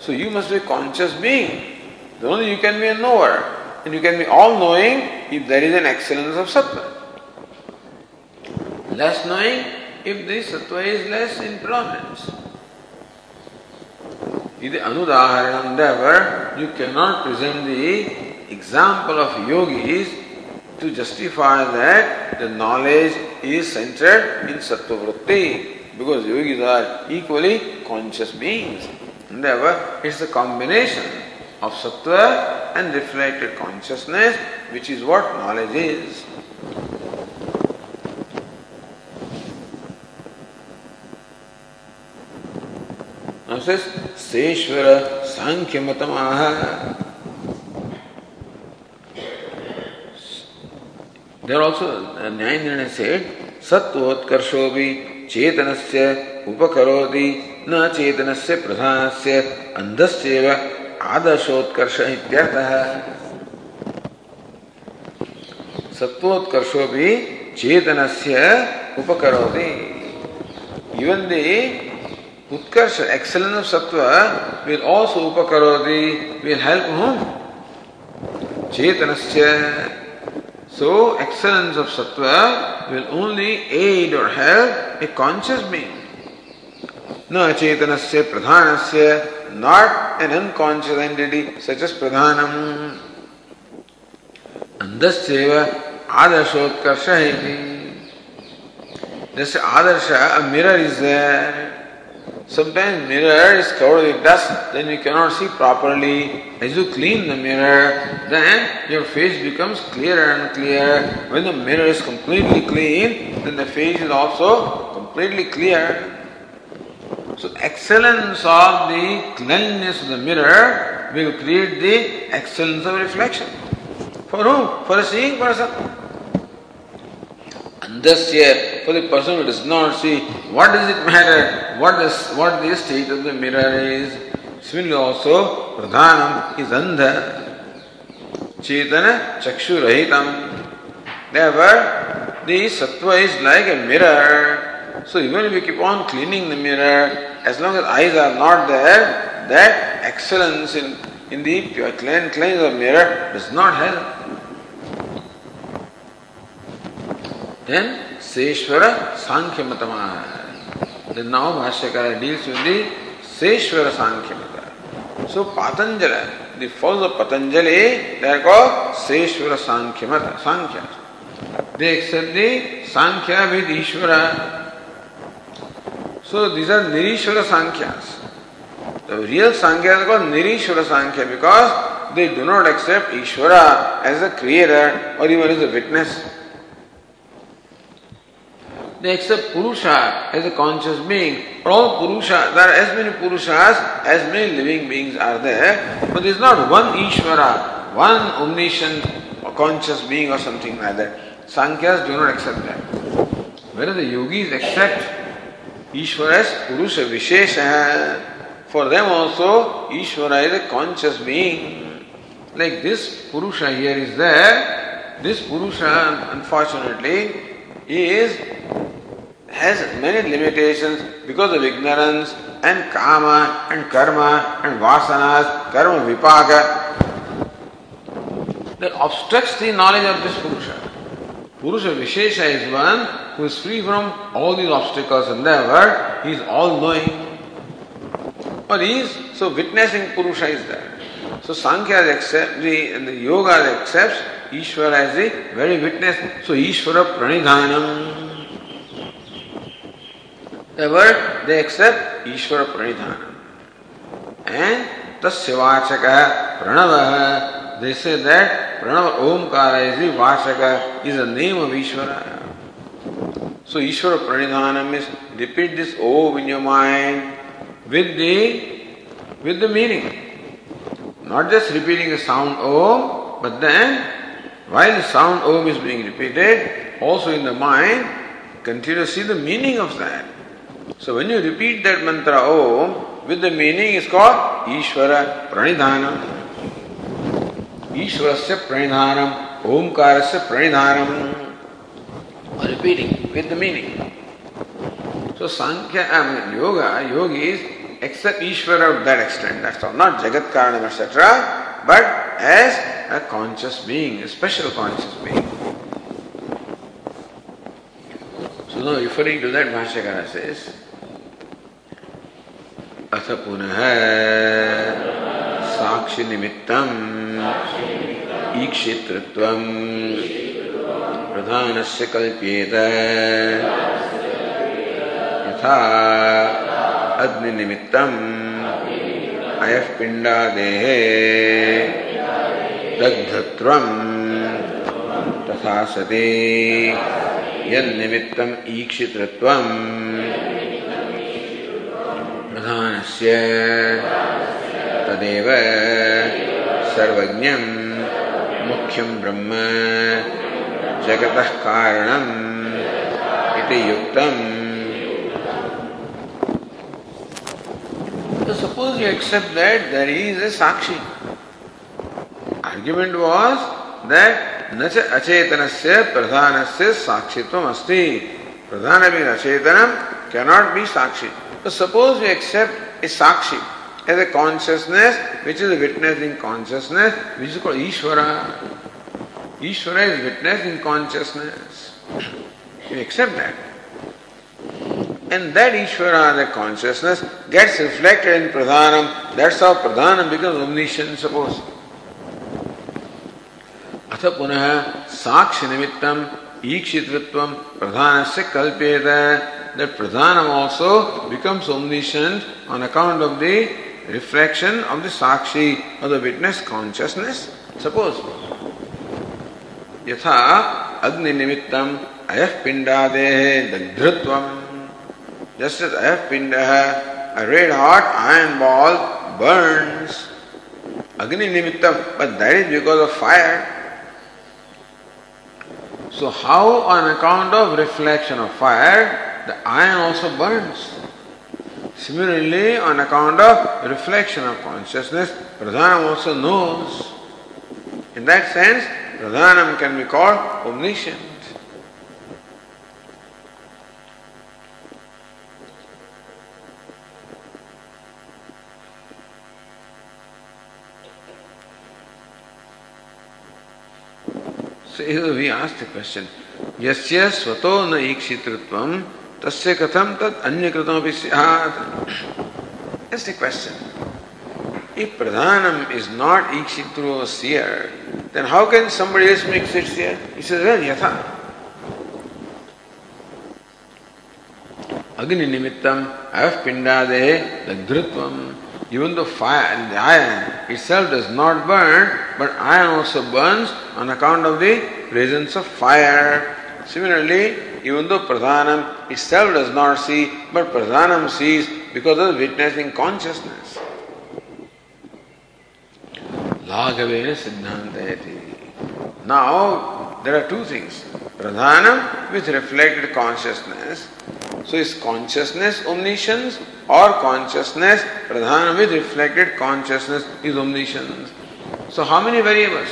So you must be a conscious being. Only you can be a knower. And you can be all knowing if there is an excellence of sattva. Less knowing if this sattva is less in prominence. Iti anudaharanam, therefore, you cannot present the example of yogis to justify that the knowledge is centered in sattva vritti because yogis are equally conscious beings. Therefore, it's a combination of sattva and reflected consciousness which is what knowledge is. Now says Seshwara Sankhya Matamaha. There also Nyayanirana said Sattvoৎkarshobi Chetanasya Upakaroti न चेतनस्य प्रधानस्य अन्धस्यैव आदर्शोत्कर्ष सत्वोत्कर्षो भी चेतनस्य उपकरोति even the Utkarsha, excellence of sattva, will also upakaroti, will help whom? Chetanasya. So, excellence of sattva will only aid or help a conscious being. न चेतनस्य प्रधानस्य not an unconscious entity such as pradhanam. Andascheva adarshotkarsha iti. This adarsha, a mirror is there. Sometimes mirror is covered with dust, then you cannot see properly. As you clean the mirror, then your face becomes clearer and clearer. When the mirror is completely clean, then the face is also completely clear. So excellence of the cleanliness of the mirror will create the excellence of reflection. For whom? For a seeing person. And thus here, for the person who does not see, what does it matter? What does what the state of the mirror is? Similarly also, pradhanam is andha. Chetana chakshurahitam. Therefore, the sattva is like a mirror. So even if you keep on cleaning the mirror, as long as eyes are not there, that excellence in, in the pure clean, cleanse of mirror does not help. Then Seshwara Sankhya Matama. Then now Bhashyakara deals with the Seshwara Sankhya Mata. So Patanjali, the followers of Patanjali, they are called Seshwara Sankhya Mata, Sankhya. They accept the Sankhya with Ishvara. So these are Nirishwara Sankhyas. The real Sankhya is called Nirishwara Sankhya because they do not accept Ishvara as a creator or even as a witness. They accept Purusha as a conscious being. All Purusha, there are as many Purushas as many living beings are there, but there is not one Ishvara, one omniscient conscious being or something like that. Sankhya's do not accept that. Whereas the yogis accept Ishvara Purusha Vishesha. For them also, Ishvara is a conscious being. Like this Purusha here is there. This Purusha, unfortunately, is has many limitations because of ignorance and kama and karma and vasanas, karma vipaka that obstructs the knowledge of this Purusha. Purusha Vishesha is one who is free from all these obstacles and therefore he is all knowing. Or he is so witnessing Purusha is there. So Sankhya accepts the the yoga accepts Ishvara as the very witness. So Ishvara pranidhanam. Therefore, they accept Ishvara Pranidhanam. And Tasya Vachaka Pranava, they say that Pranav ओंकार is वाचक is a name of ईश्वर। So Ishwar प्रणिधान miss repeat this om in your mind with the with the meaning not just repeating a sound om but then while sound om is being repeated also in the mind continue see the meaning of that so when you repeat that mantra om with the meaning is called ईश्वर प्रणिधानम। Pranidhanam, Omkarasya Pranidhanam. Repeating with the meaning. So Sankhya, I mean Yoga, yogis accept Ishvara to that extent. That's all. Not Jagat Karanam, etc. But as a conscious being, a special conscious being. So now referring to that, Bhashyakara says, अथ पुनः साक्षि निमित्तम् ईक्षितृत्वम्। प्रधानस्य कल्प्येत। यथा अग्निनिमित्तम्। अयः पिण्डादेः। दग्धत्वम्। तथा सति यन्निमित्तम् ईक्षितृत्वम्। प्रधानस्य तदेव सर्वज्ञं मुख्यं ब्रह्म जगतः कारणम् इति युक्तम् So suppose you accept that there is a Sakshi. Argument was that न च अचेतनस्य प्रधानस्य साक्षित्वम् अस्ति प्रधान being अचेतनम cannot be Sakshi So suppose we accept a Sakshi as a consciousness which is a witnessing consciousness which is called Ishvara. Ishvara is witnessing consciousness. You accept that. And that Ishvara, the consciousness, gets reflected in Pradhanam. That's how Pradhanam becomes omniscient, suppose. अथ पुनः साक्ष्य निमित्तम ईक्षितृत्व प्रधान से कल्पेत that Pradhanam also becomes omniscient on account of the reflection of the Sakshi of the witness consciousness. Suppose, Yatha Agni Nimittam Ayah Pindadehe Dagdhrutvam. Just as Ayah Pindaha a red hot iron ball burns. Agni nimittam, but that is because of fire. So, how on account of reflection of fire, the iron also burns? Similarly, on account of reflection of consciousness, Pradhanam also knows. In that sense, Pradhanam can be called omniscient. So here we ask the question, यस्य स्वतो न ईक्षितृत्वम तस्य कथम तद अन्य कृतमपि स्यात् the question. If Pradhanam is not Ikshitru or seer, then how can somebody else make such seer? He says, well, yatha. Agni nimittam, av pindade, the dhrutvam. Even though fire, and the iron itself does not burn, but iron also burns on account of the presence of fire. Similarly, even though Pradhanam itself does not see, but Pradhanam sees because of witnessing consciousness. Siddhantayati. Now, there are two things. Pradhanam with reflected consciousness. So, is consciousness omniscience or consciousness, pradhanam with reflected consciousness is omniscience. So how many variables?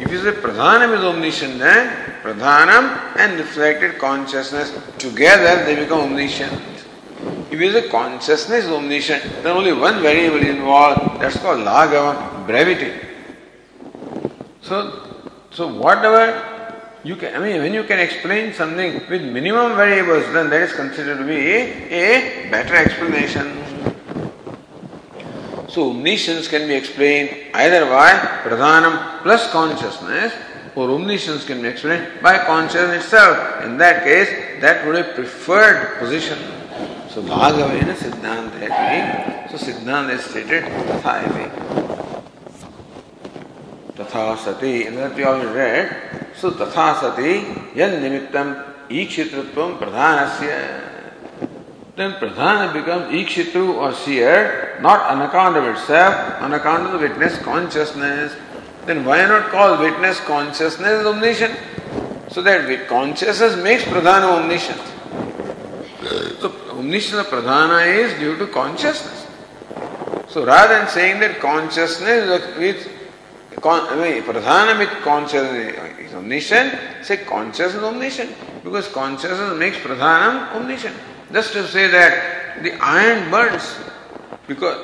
If you say pradhanam is omniscient, then pradhanam and reflected consciousness together they become omniscient. If you say consciousness is omniscient, then only one variable is involved, that's called lagava, brevity. So, so whatever you can, I mean, when you can explain something with minimum variables, then that is considered to be a, a better explanation. So, omniscience can be explained either by pradhanam plus consciousness, or omniscience can be explained by consciousness itself. In that case, that would be preferred position. So, Bhagavena Siddhanta So, Siddhanta is stated Tatha तथा सती that we already read so तथा सती यन निमित्तम ईक्षितृत्व प्रधानस्य then pradhana becomes ikshitru or seer not on account of itself on account of the witness consciousness then why not call witness consciousness omniscient so that consciousness makes pradhana omniscient so omniscience of pradhana is due to consciousness so rather than saying that consciousness with Pradhanam with consciousness is omniscient, say consciousness is omniscient because consciousness makes Pradhanam omniscient. Just to say that the iron burns because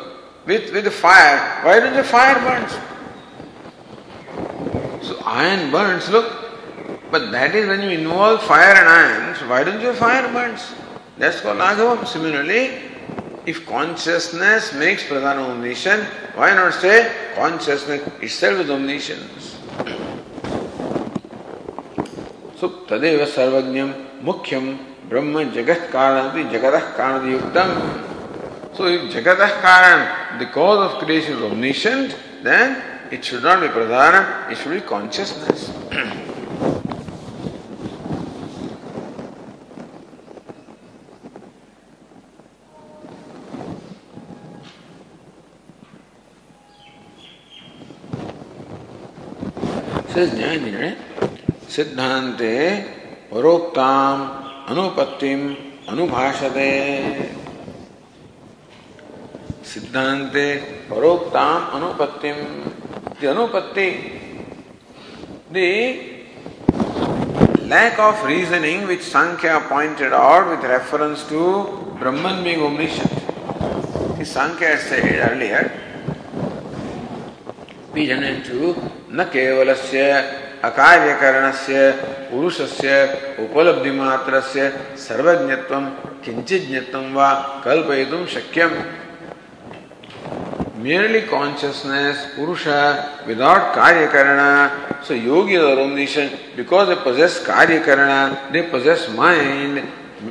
with, with the fire, why does the fire burns? So iron burns, look, but that is when you involve fire and iron, so why don't you fire burns? That's called Aghavam. Similarly, if consciousness makes Pradhana omniscient, why not say consciousness itself is omniscience? So, Tadeva Sarvajnam Mukhyam Brahma Jagat Karanati Jagatah Karanati Yuktam. So, if Jagatah Karan, the cause of creation is omniscient, then it should not be Pradhana, it should be consciousness. न्याय निर्णय सिद्धांते परोक्ताम अनुपत्तिम अनुभाषते सिद्धांते परोक्ताम अनुपत्तिम the anupatti the lack of reasoning which Sankhya pointed out with reference to Brahman being omniscient. The Sankhya said earlier, into न केवलस्य अकार्यकरणस्य पुरुषस्य उपलब्धि मात्रस्य सर्वज्ञत्वं किंचिज्ञत्वं वा कल्पयितुं शक्यम् merely consciousness, Purusha, without Karyakarana. So yogis are omniscient because they possess Karyakarana, they possess mind.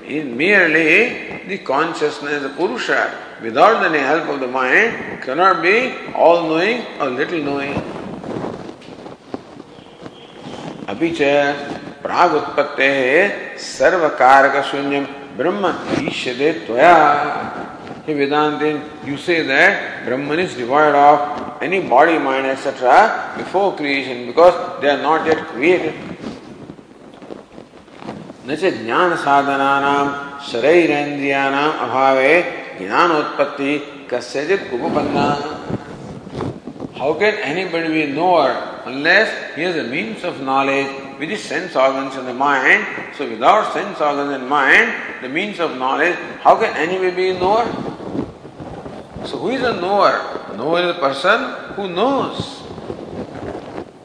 In merely the consciousness, the Purusha, without the help of the mind, cannot be all knowing or little knowing. अभी च प्रागुत्पत्ते सर्वकारक शून्यम ब्रह्म ईष्यते त्वया Hey Vedantin, you say that Brahman is devoid of any body, mind, etc. before creation because they are not yet created. न च ज्ञान साधनानां शरीरेन्द्रियाणाम् अभावे ज्ञानोत्पत्ति कस्यचित् उपपन्ना How can anybody be knower unless he has a means of knowledge with his sense organs and the mind? So without sense organs and mind, the means of knowledge, how can anybody be knower? So who is a knower? Knower is a person who knows.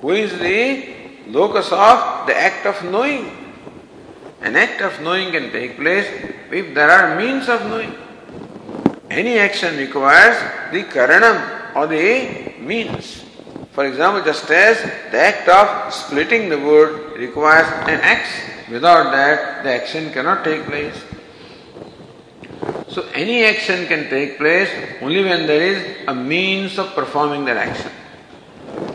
Who is the locus of the act of knowing? An act of knowing can take place if there are means of knowing. Any action requires the karanam or the means. For example, just as the act of splitting the wood requires an axe, without that the action cannot take place. So any action can take place only when there is a means of performing that action.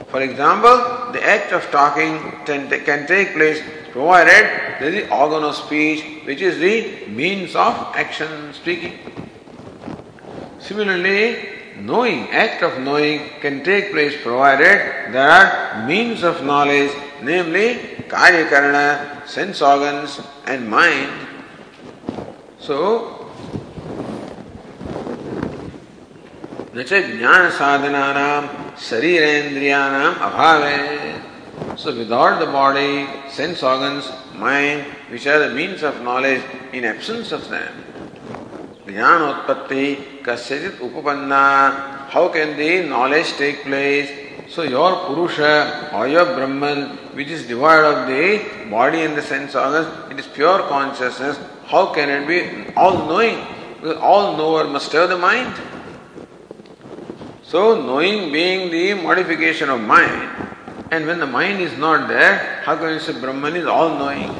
For example, the act of talking can take place provided there is the organ of speech which is the means of action speaking. Similarly, knowing, act of knowing can take place provided there are means of knowledge, namely karya karana, sense organs and mind. So, न च ज्ञान साधनानां शरीरेन्द्रियाणाम् अभावे So without the body, sense organs, mind, which are the means of knowledge, in absence of them, Jnanotpatti kasyajit upapanna. How can the knowledge take place? So your Purusha or your Brahman, which is devoid of the body and the sense organs, it is pure consciousness. How can it be all knowing? Because all knower must have the mind. So knowing being the modification of mind, and when the mind is not there, how can you say Brahman is all knowing?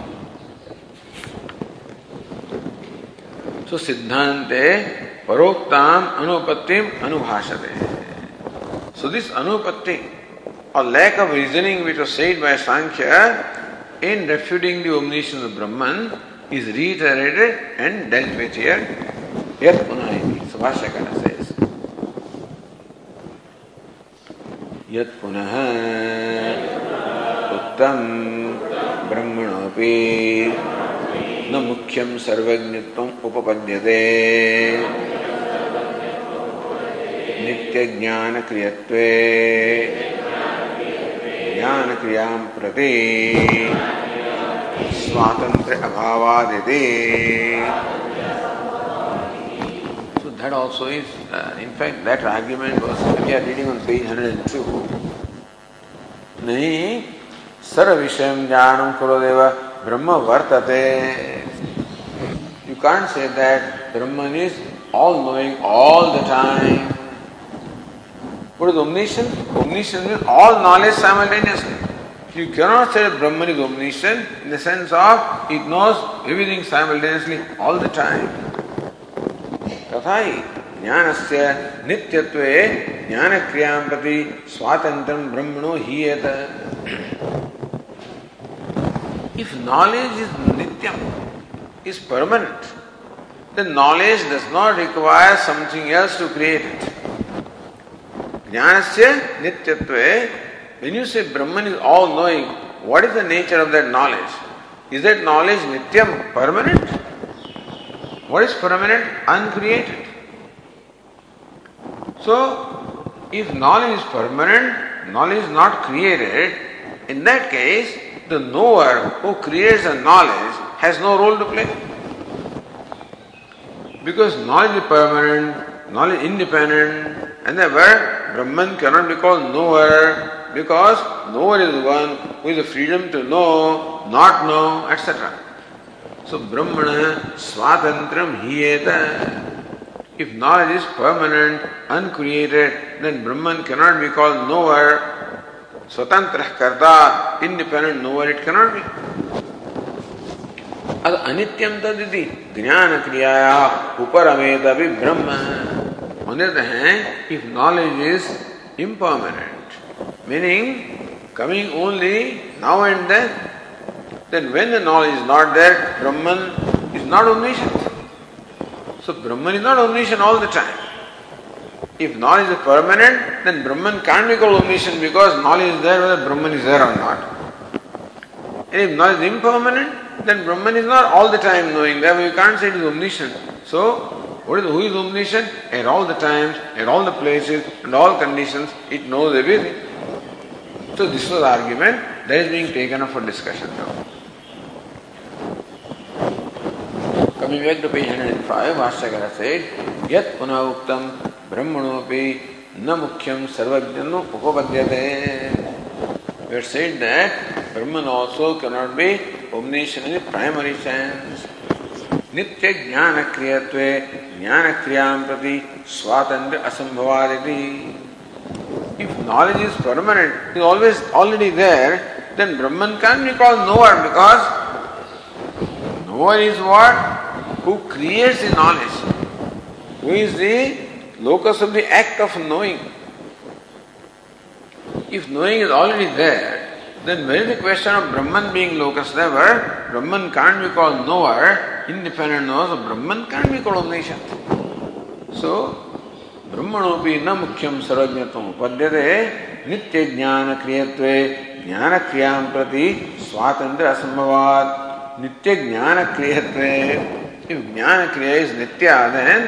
So Siddhante Paroktam Anupattim Anubhashate. So this Anupatti or lack of reasoning which was said by Sankhya in refuting the omniscience of Brahman is reiterated and dealt with here. Yat Punahiti. Subhashakara says. Yat Punah Uttam न मुख्यम सर्वज्ञत्व उपपद्यते नित्य ज्ञान क्रियत्वे ज्ञान क्रिया प्रति स्वातंत्र अभावादिति that also is, uh, in fact, that argument was, we are reading on page 102. नहीं सर्व विषय ज्ञानम करो देव ब्रह्म वर्तते You can't say that Brahman is all knowing all the time. What is omniscient? Omniscient means all knowledge simultaneously. You cannot say that Brahman is omniscient in the sense of it knows everything simultaneously all the time. तथा ज्ञानस्य नित्यत्वे ज्ञानक्रियाँ प्रति स्वातन्त्र्यं ब्रह्मणो हीयेत If knowledge is nityam, is permanent, then knowledge does not require something else to create it. Jnanasya nityatve, when you say Brahman is all knowing, what is the nature of that knowledge? Is that knowledge nityam, permanent? What is permanent? Uncreated. So, if knowledge is permanent, knowledge is not created, in that case, the knower who creates the knowledge has no role to play. Because knowledge is permanent, knowledge independent, and therefore Brahman cannot be called knower because knower is one who is the freedom to know, not know, etc. So Brahmana Swatantriam Hiyeta. If knowledge is permanent, uncreated, then Brahman cannot be called knower स्वतंत्र कर्ता independent knower it cannot be अद अनित्यम तदिति ज्ञान क्रियाया उपरमेत अभी ब्रह्म other hand if knowledge is impermanent meaning coming only now and then then when the knowledge is not there brahman is not omniscient So Brahman is not omniscient all the time. If knowledge is permanent, then Brahman can't be called omniscient because knowledge is there whether Brahman is there or not. And if knowledge is impermanent, then Brahman is not all the time knowing. Therefore, you can't say it is omniscient. So, what is, who is omniscient? At all the times, at all the places, and all conditions, it knows everything. So, this was the argument that is being taken up for discussion now. Coming back to page 105, Vashyakara said, Yat punah uktam brahmanopi na mukhyam sarvajnano upapadyate. We had said that Brahman also cannot be omniscient in the primary sense. नित्य ज्ञान क्रियत्वे ज्ञान क्रिया प्रति स्वातंत्र असंभवादिति if knowledge is permanent is always already there then brahman can be called knower because knower is what who creates the knowledge who is the locus of the act of knowing if knowing is already there then where is the question of brahman being locus never brahman can't be called knower independent knows of Brahman can't be called omniscient. So, ब्रह्मणोपि न मुख्यम सर्वज्ञत्व उपद्यते नित्य ज्ञान क्रियत्वे ज्ञान क्रियाँ प्रति स्वातंत्र असंभवात नित्य ज्ञान क्रियत्वे if kriya is nitya then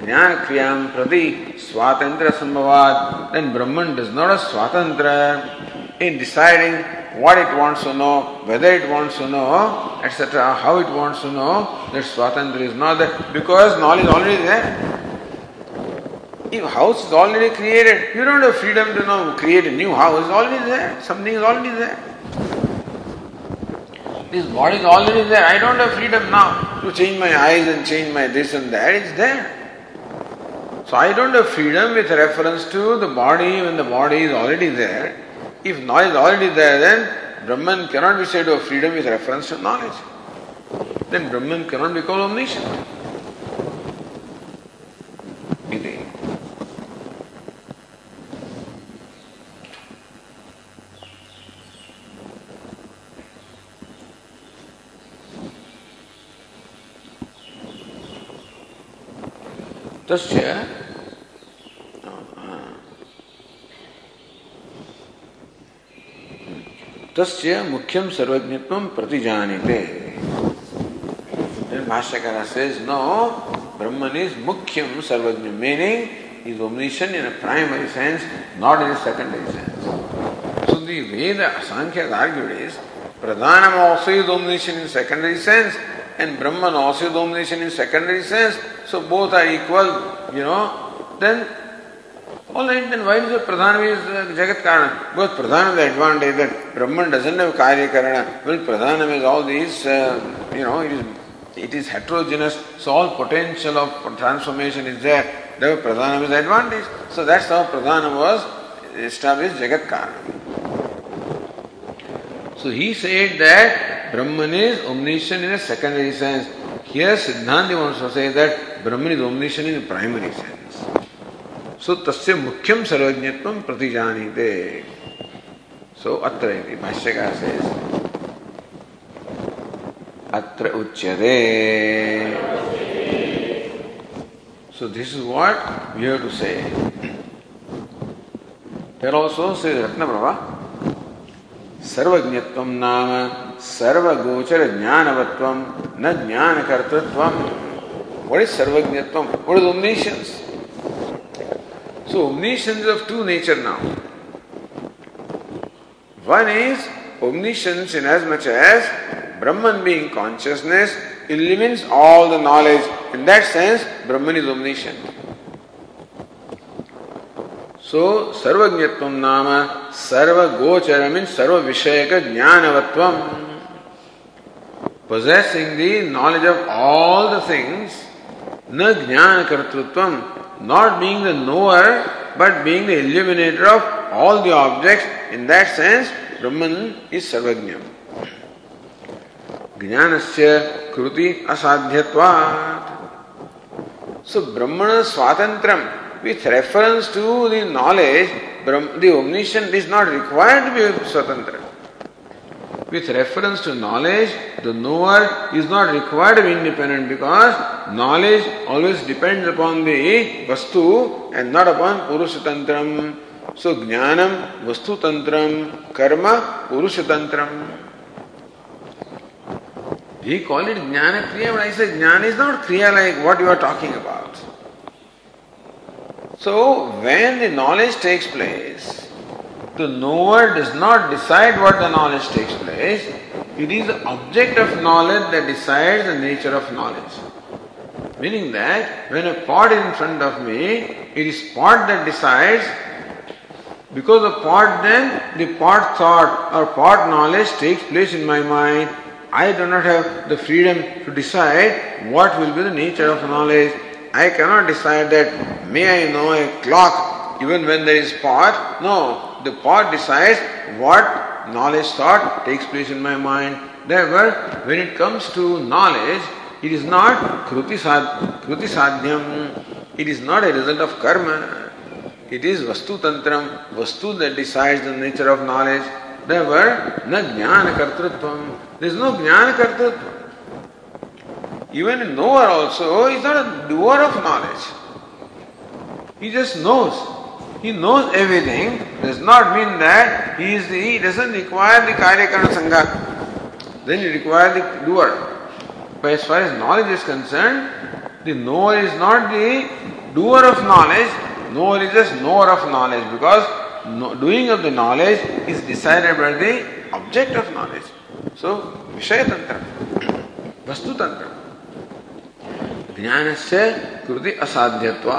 jnana kriyam prati swatantra sambhavat then brahman does not have swatantra in deciding what it wants to know, whether it wants to know, etc., how it wants to know, that Swatantra is not there because knowledge already there. If house is already created, you don't have freedom to know, create a new house, already there. Something is already there. This body is already there. I don't have freedom now to change my eyes and change my this and that. It's there. So I don't have freedom with reference to the body when the body is already there. If knowledge is already there, then Brahman cannot be said to have freedom with reference to knowledge. Then Brahman cannot be called omniscient. तस्य तस्य मुख्यम सर्वज्ञत्व प्रतिजानीते भाष्यकार no brahman is mukyam sarvajna meaning is omniscient in a primary sense not in a secondary sense so the way the sankhya argued is pradhanam also is omniscient in secondary sense and brahman also omniscient in secondary sense so both are equal you know then All right, then why is the Pradhanam is uh, Jagat Karana? Because Pradhanam is the advantage that Brahman doesn't have Karya Karana. Well, Pradhanam is all these, uh, you know, it is, it is heterogeneous, so all potential of transformation is there. Therefore, Pradhanam is advantage. So that's how Pradhanam was established Jagat Karana. So he said that Brahman is omniscient in a secondary sense. Here Siddhanti wants to say that Brahman is omniscient in a primary sense. सो तस्य मुख्यम सर्वज्ञत्व प्रतिजानीते सो अत्र भाष्यकार से अत्र उच्यते so this is what we have to say Here also says Ratnaprabha, सर्वज्ञत्व नाम सर्वगोचर ज्ञानवत्व न ज्ञान कर्तृत्व वट सर्वज्ञत्व? Nature now one is omniscience in as much as Brahman being consciousness eliminates all the knowledge in that sense Brahman is omniscience so सर्वज्ञत्व नाम सर्व गोचर मीन सर्व विषय का ज्ञानवत्व possessing the knowledge of all the things न ज्ञान कर्तृत्व not being the knower but being the illuminator of all the objects in that sense Brahman is सर्वज्ञ ज्ञान से कृति असाध्यवाद सो ब्रह्मण स्वातंत्र with reference to the knowledge, the omniscient is not required to be swatantra. With reference to knowledge, the knower is not required to be independent because knowledge always depends upon the Vastu and not upon Purusha Tantram. So, Jnanam Vastu Tantram, Karma Purusha Tantram. We call it Jnana Kriya, but I say Jnana is not Kriya like what you are talking about. So, when the knowledge takes place, the knower does not decide what the knowledge takes place. It is the object of knowledge that decides the nature of knowledge. Meaning that when a pot is in front of me, it is pot that decides. Because of pot, then the pot thought or pot knowledge takes place in my mind. I do not have the freedom to decide what will be the nature of knowledge. I cannot decide that may I know a clock even when there is pot. No, the pot decides what knowledge thought takes place in my mind. Therefore, when it comes to knowledge, it is not kruti, sadhyam, it is not a result of karma. It is vastu tantram, vastu that decides the nature of knowledge. Therefore, na jnana kartrutvam. There is no jnana kartrutvam. Even a knower also is not a doer of knowledge. He just knows. He knows everything does not mean that he is the, he doesn't require the Karyakarana Sangha. Then he requires the doer. But as far as knowledge is concerned, the knower is not the doer of knowledge, knower is just knower of knowledge because no, doing of the knowledge is decided by the object of knowledge. So, Vishaya Tantra, Vastu Tantra. ज्ञानस्य कृति असाध्यत्वा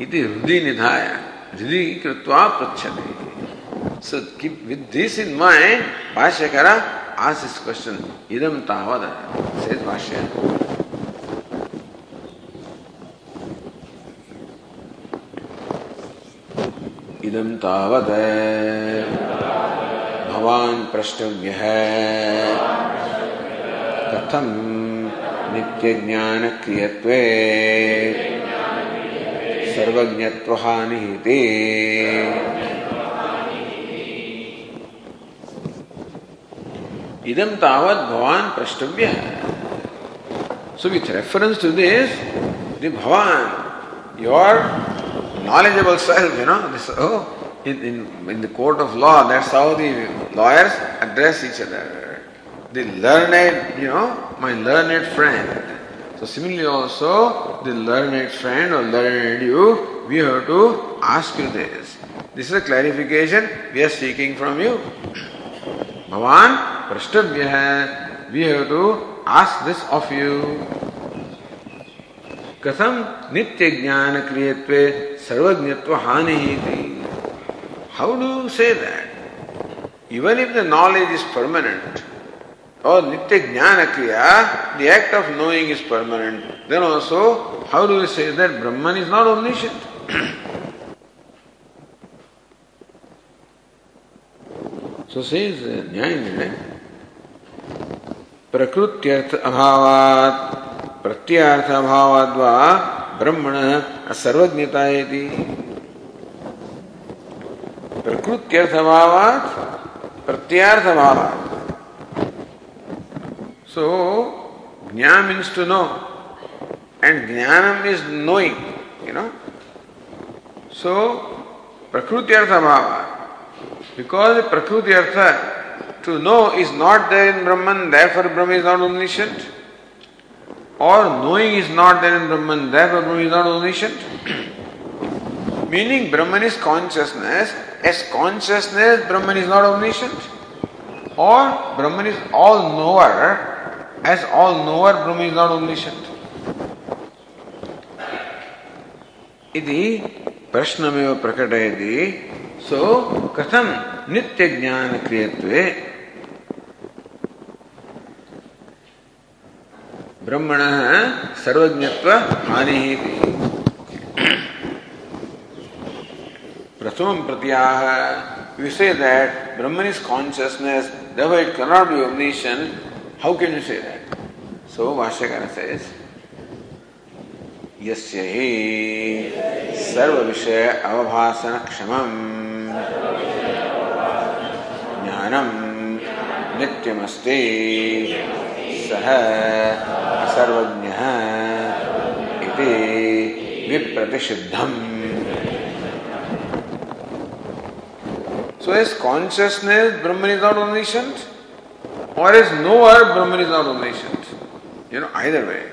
इति हृदय निधाय हृदय कृत्वा पृच्छते So keep with this in mind, Bhashyakara asks this question, idam tavad, says Bhashya. इदम तावत् भवान् प्रष्टव्यः कथं नित्यज्ञानक्रियत्वे सर्वज्ञत्वहानिः idam tavat bhavan prashtavya. So with reference to this, the bhavan, your knowledgeable self, you know, this, oh, in, in, in the court of law, that's how the lawyers address each other. The learned, you know, my learned friend. So similarly also, the learned friend or learned you, we have to ask you this. This is a clarification we are seeking from you. Bhavan प्रष्टव्य है we have to ask this of you कथम नित्य ज्ञान क्रियत्वे सर्वज्ञत्व हानि थी how do say that even if the knowledge is permanent और नित्य ज्ञान क्रिया the act of knowing is permanent then also how do say that Brahman is not omniscient So says Nyaya प्रकृत्यर्थ अभावात प्रत्यार्थ अभावाद वा ब्रह्मण सर्वज्ञता प्रकृत्यर्थ अभावात प्रत्यार्थ अभावात सो ज्ञान मीन्स टू नो एंड ज्ञानम is knowing you know so प्रकृति अर्थ अभाव बिकॉज़ प्रकृति अर्थ To know is not there in Brahman, therefore Brahman is not omniscient. Or knowing is not there in Brahman, therefore Brahman is not omniscient. Meaning Brahman is consciousness, as consciousness Brahman is not omniscient. Or Brahman is all knower, as all knower Brahman is not omniscient. इति प्रश्नमेव प्रकटयति सो कथम नित्य ज्ञान क्रियत्वे ब्रह्मण सर्वज्ञत्व हानि प्रथम प्रत्याह we say that Brahman is consciousness, therefore it cannot be omniscient. How can you say that? So Vashyakara says, यस्य हि सर्व विषय अवभासन क्षमम ज्ञानम नित्यमस्ति सह असर्वज्ञः इति विप्रतिषिद्धम् So is consciousness Brahman is not omniscient? Or is knower Brahman is not omniscient? You know, either way.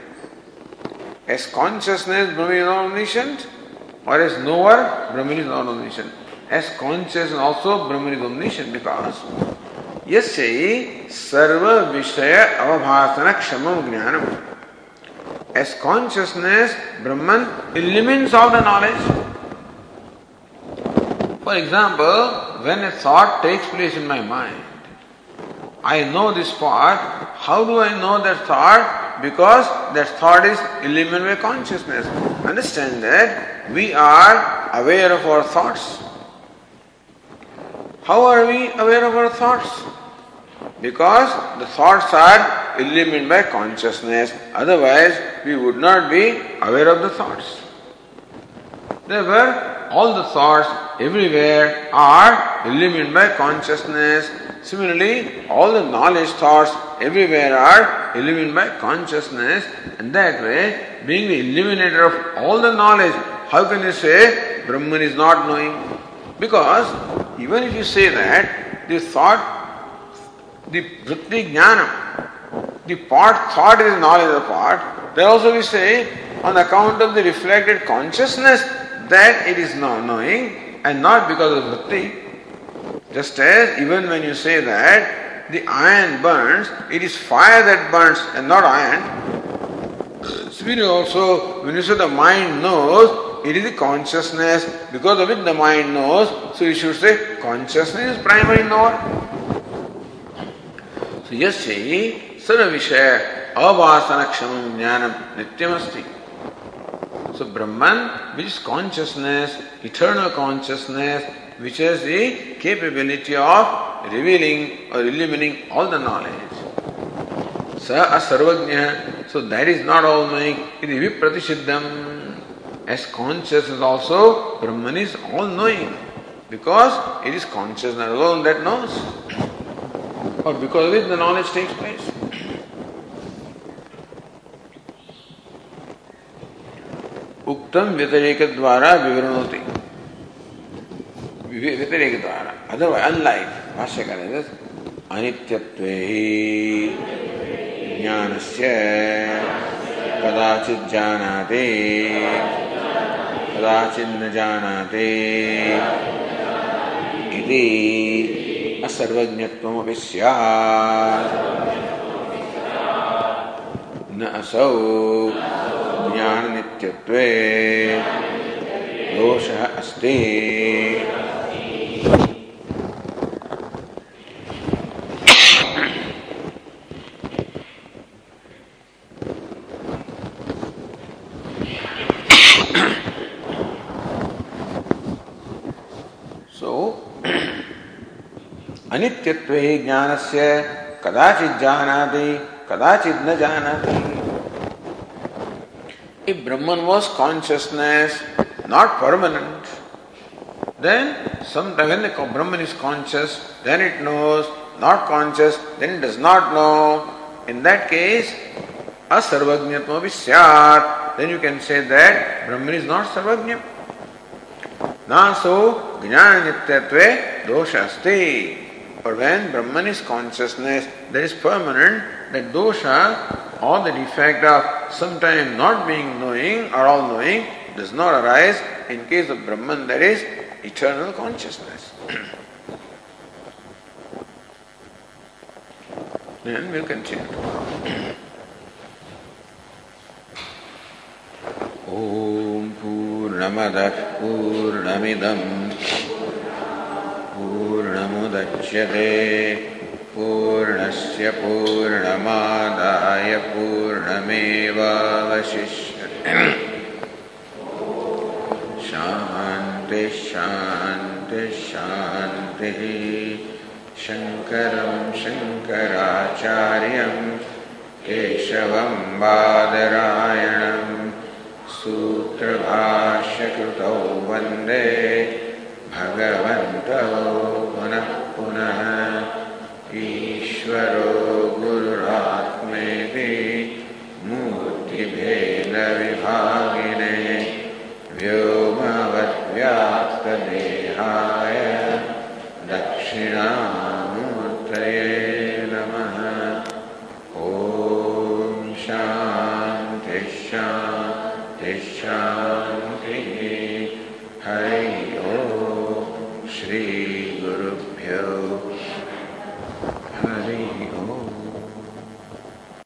As consciousness Brahman is not omniscient? Or as knower Brahman is not omniscient? As conscious also Brahman is omniscient because यस्य सर्व विषय अवभाषण क्षम ज्ञानम as consciousness brahman eliminates all the knowledge for example when a thought takes place in my mind, I know this part. How do I know that thought? Because that thought is illumined by consciousness. Understand that we are aware of our thoughts. How are we aware of our thoughts? Because the thoughts are illumined by consciousness. Otherwise, we would not be aware of the thoughts. Therefore, all the thoughts everywhere are illumined by consciousness. Similarly, all the knowledge thoughts everywhere are illumined by consciousness, and that way, being the illuminator of all the knowledge, how can you say Brahman is not knowing? Because even if you say that, the thought, the vritti jnana, the part thought is knowledge of part, then also we say on account of the reflected consciousness that it is not knowing and not because of bhakti. Just as even when you say that the iron burns, it is fire that burns and not iron. Similarly also, when you say the mind knows, it is the consciousness because of it the mind knows. So you should say consciousness is primary knower. So yes, vishaya avasana kshamam jnanam nityamasti. So Brahman, which is consciousness, eternal consciousness, which has the capability of revealing or illuminating all the knowledge. Sa asarvajna, so that is not all knowing, it is vipratishiddham. As consciousness also, Brahman is all knowing. Because it is consciousness alone that knows. Or because of it the knowledge takes place. उक्तम व्यतिरेक द्वारा विवरण होती। व्यतिरेक द्वारा। Otherwise unlike भाष्य करें अनित्यत्व ज्ञान से कदाचित जानाते, कदाचित न जानाते इति असर्वज्ञत्वमपि स्यात्। न असौ ज्ञान नित्यत्वे दोषः अस्ति। अनित्यत्वे ज्ञानस्य कदाचित् जानाति कदाचित् न जानाति। Brahman was consciousness, not permanent, then sometimes when the Brahman is conscious, then it knows, not conscious, then it does not know. In that case, a asarvajnatma visyat, then you can say that Brahman is not sarvajna. Naso jnana nityatve dosha asti. For when Brahman is consciousness, that is permanent, that dosha or the defect of sometime not being knowing or all knowing does not arise in case of Brahman, that is eternal consciousness. then we'll continue tomorrow. ॐ पूर्णमदः पूर्णमिदम् पूर्णमुदच्यते पूर्णस्य पूर्णमादाय शान्ति शान्तिः। शङ्करं शङ्कराचार्यं केशवं बादरायणं। सूत्रभाष्यकृतौ वन्दे। भगवन्तौ पुनः पुनः ईश्वर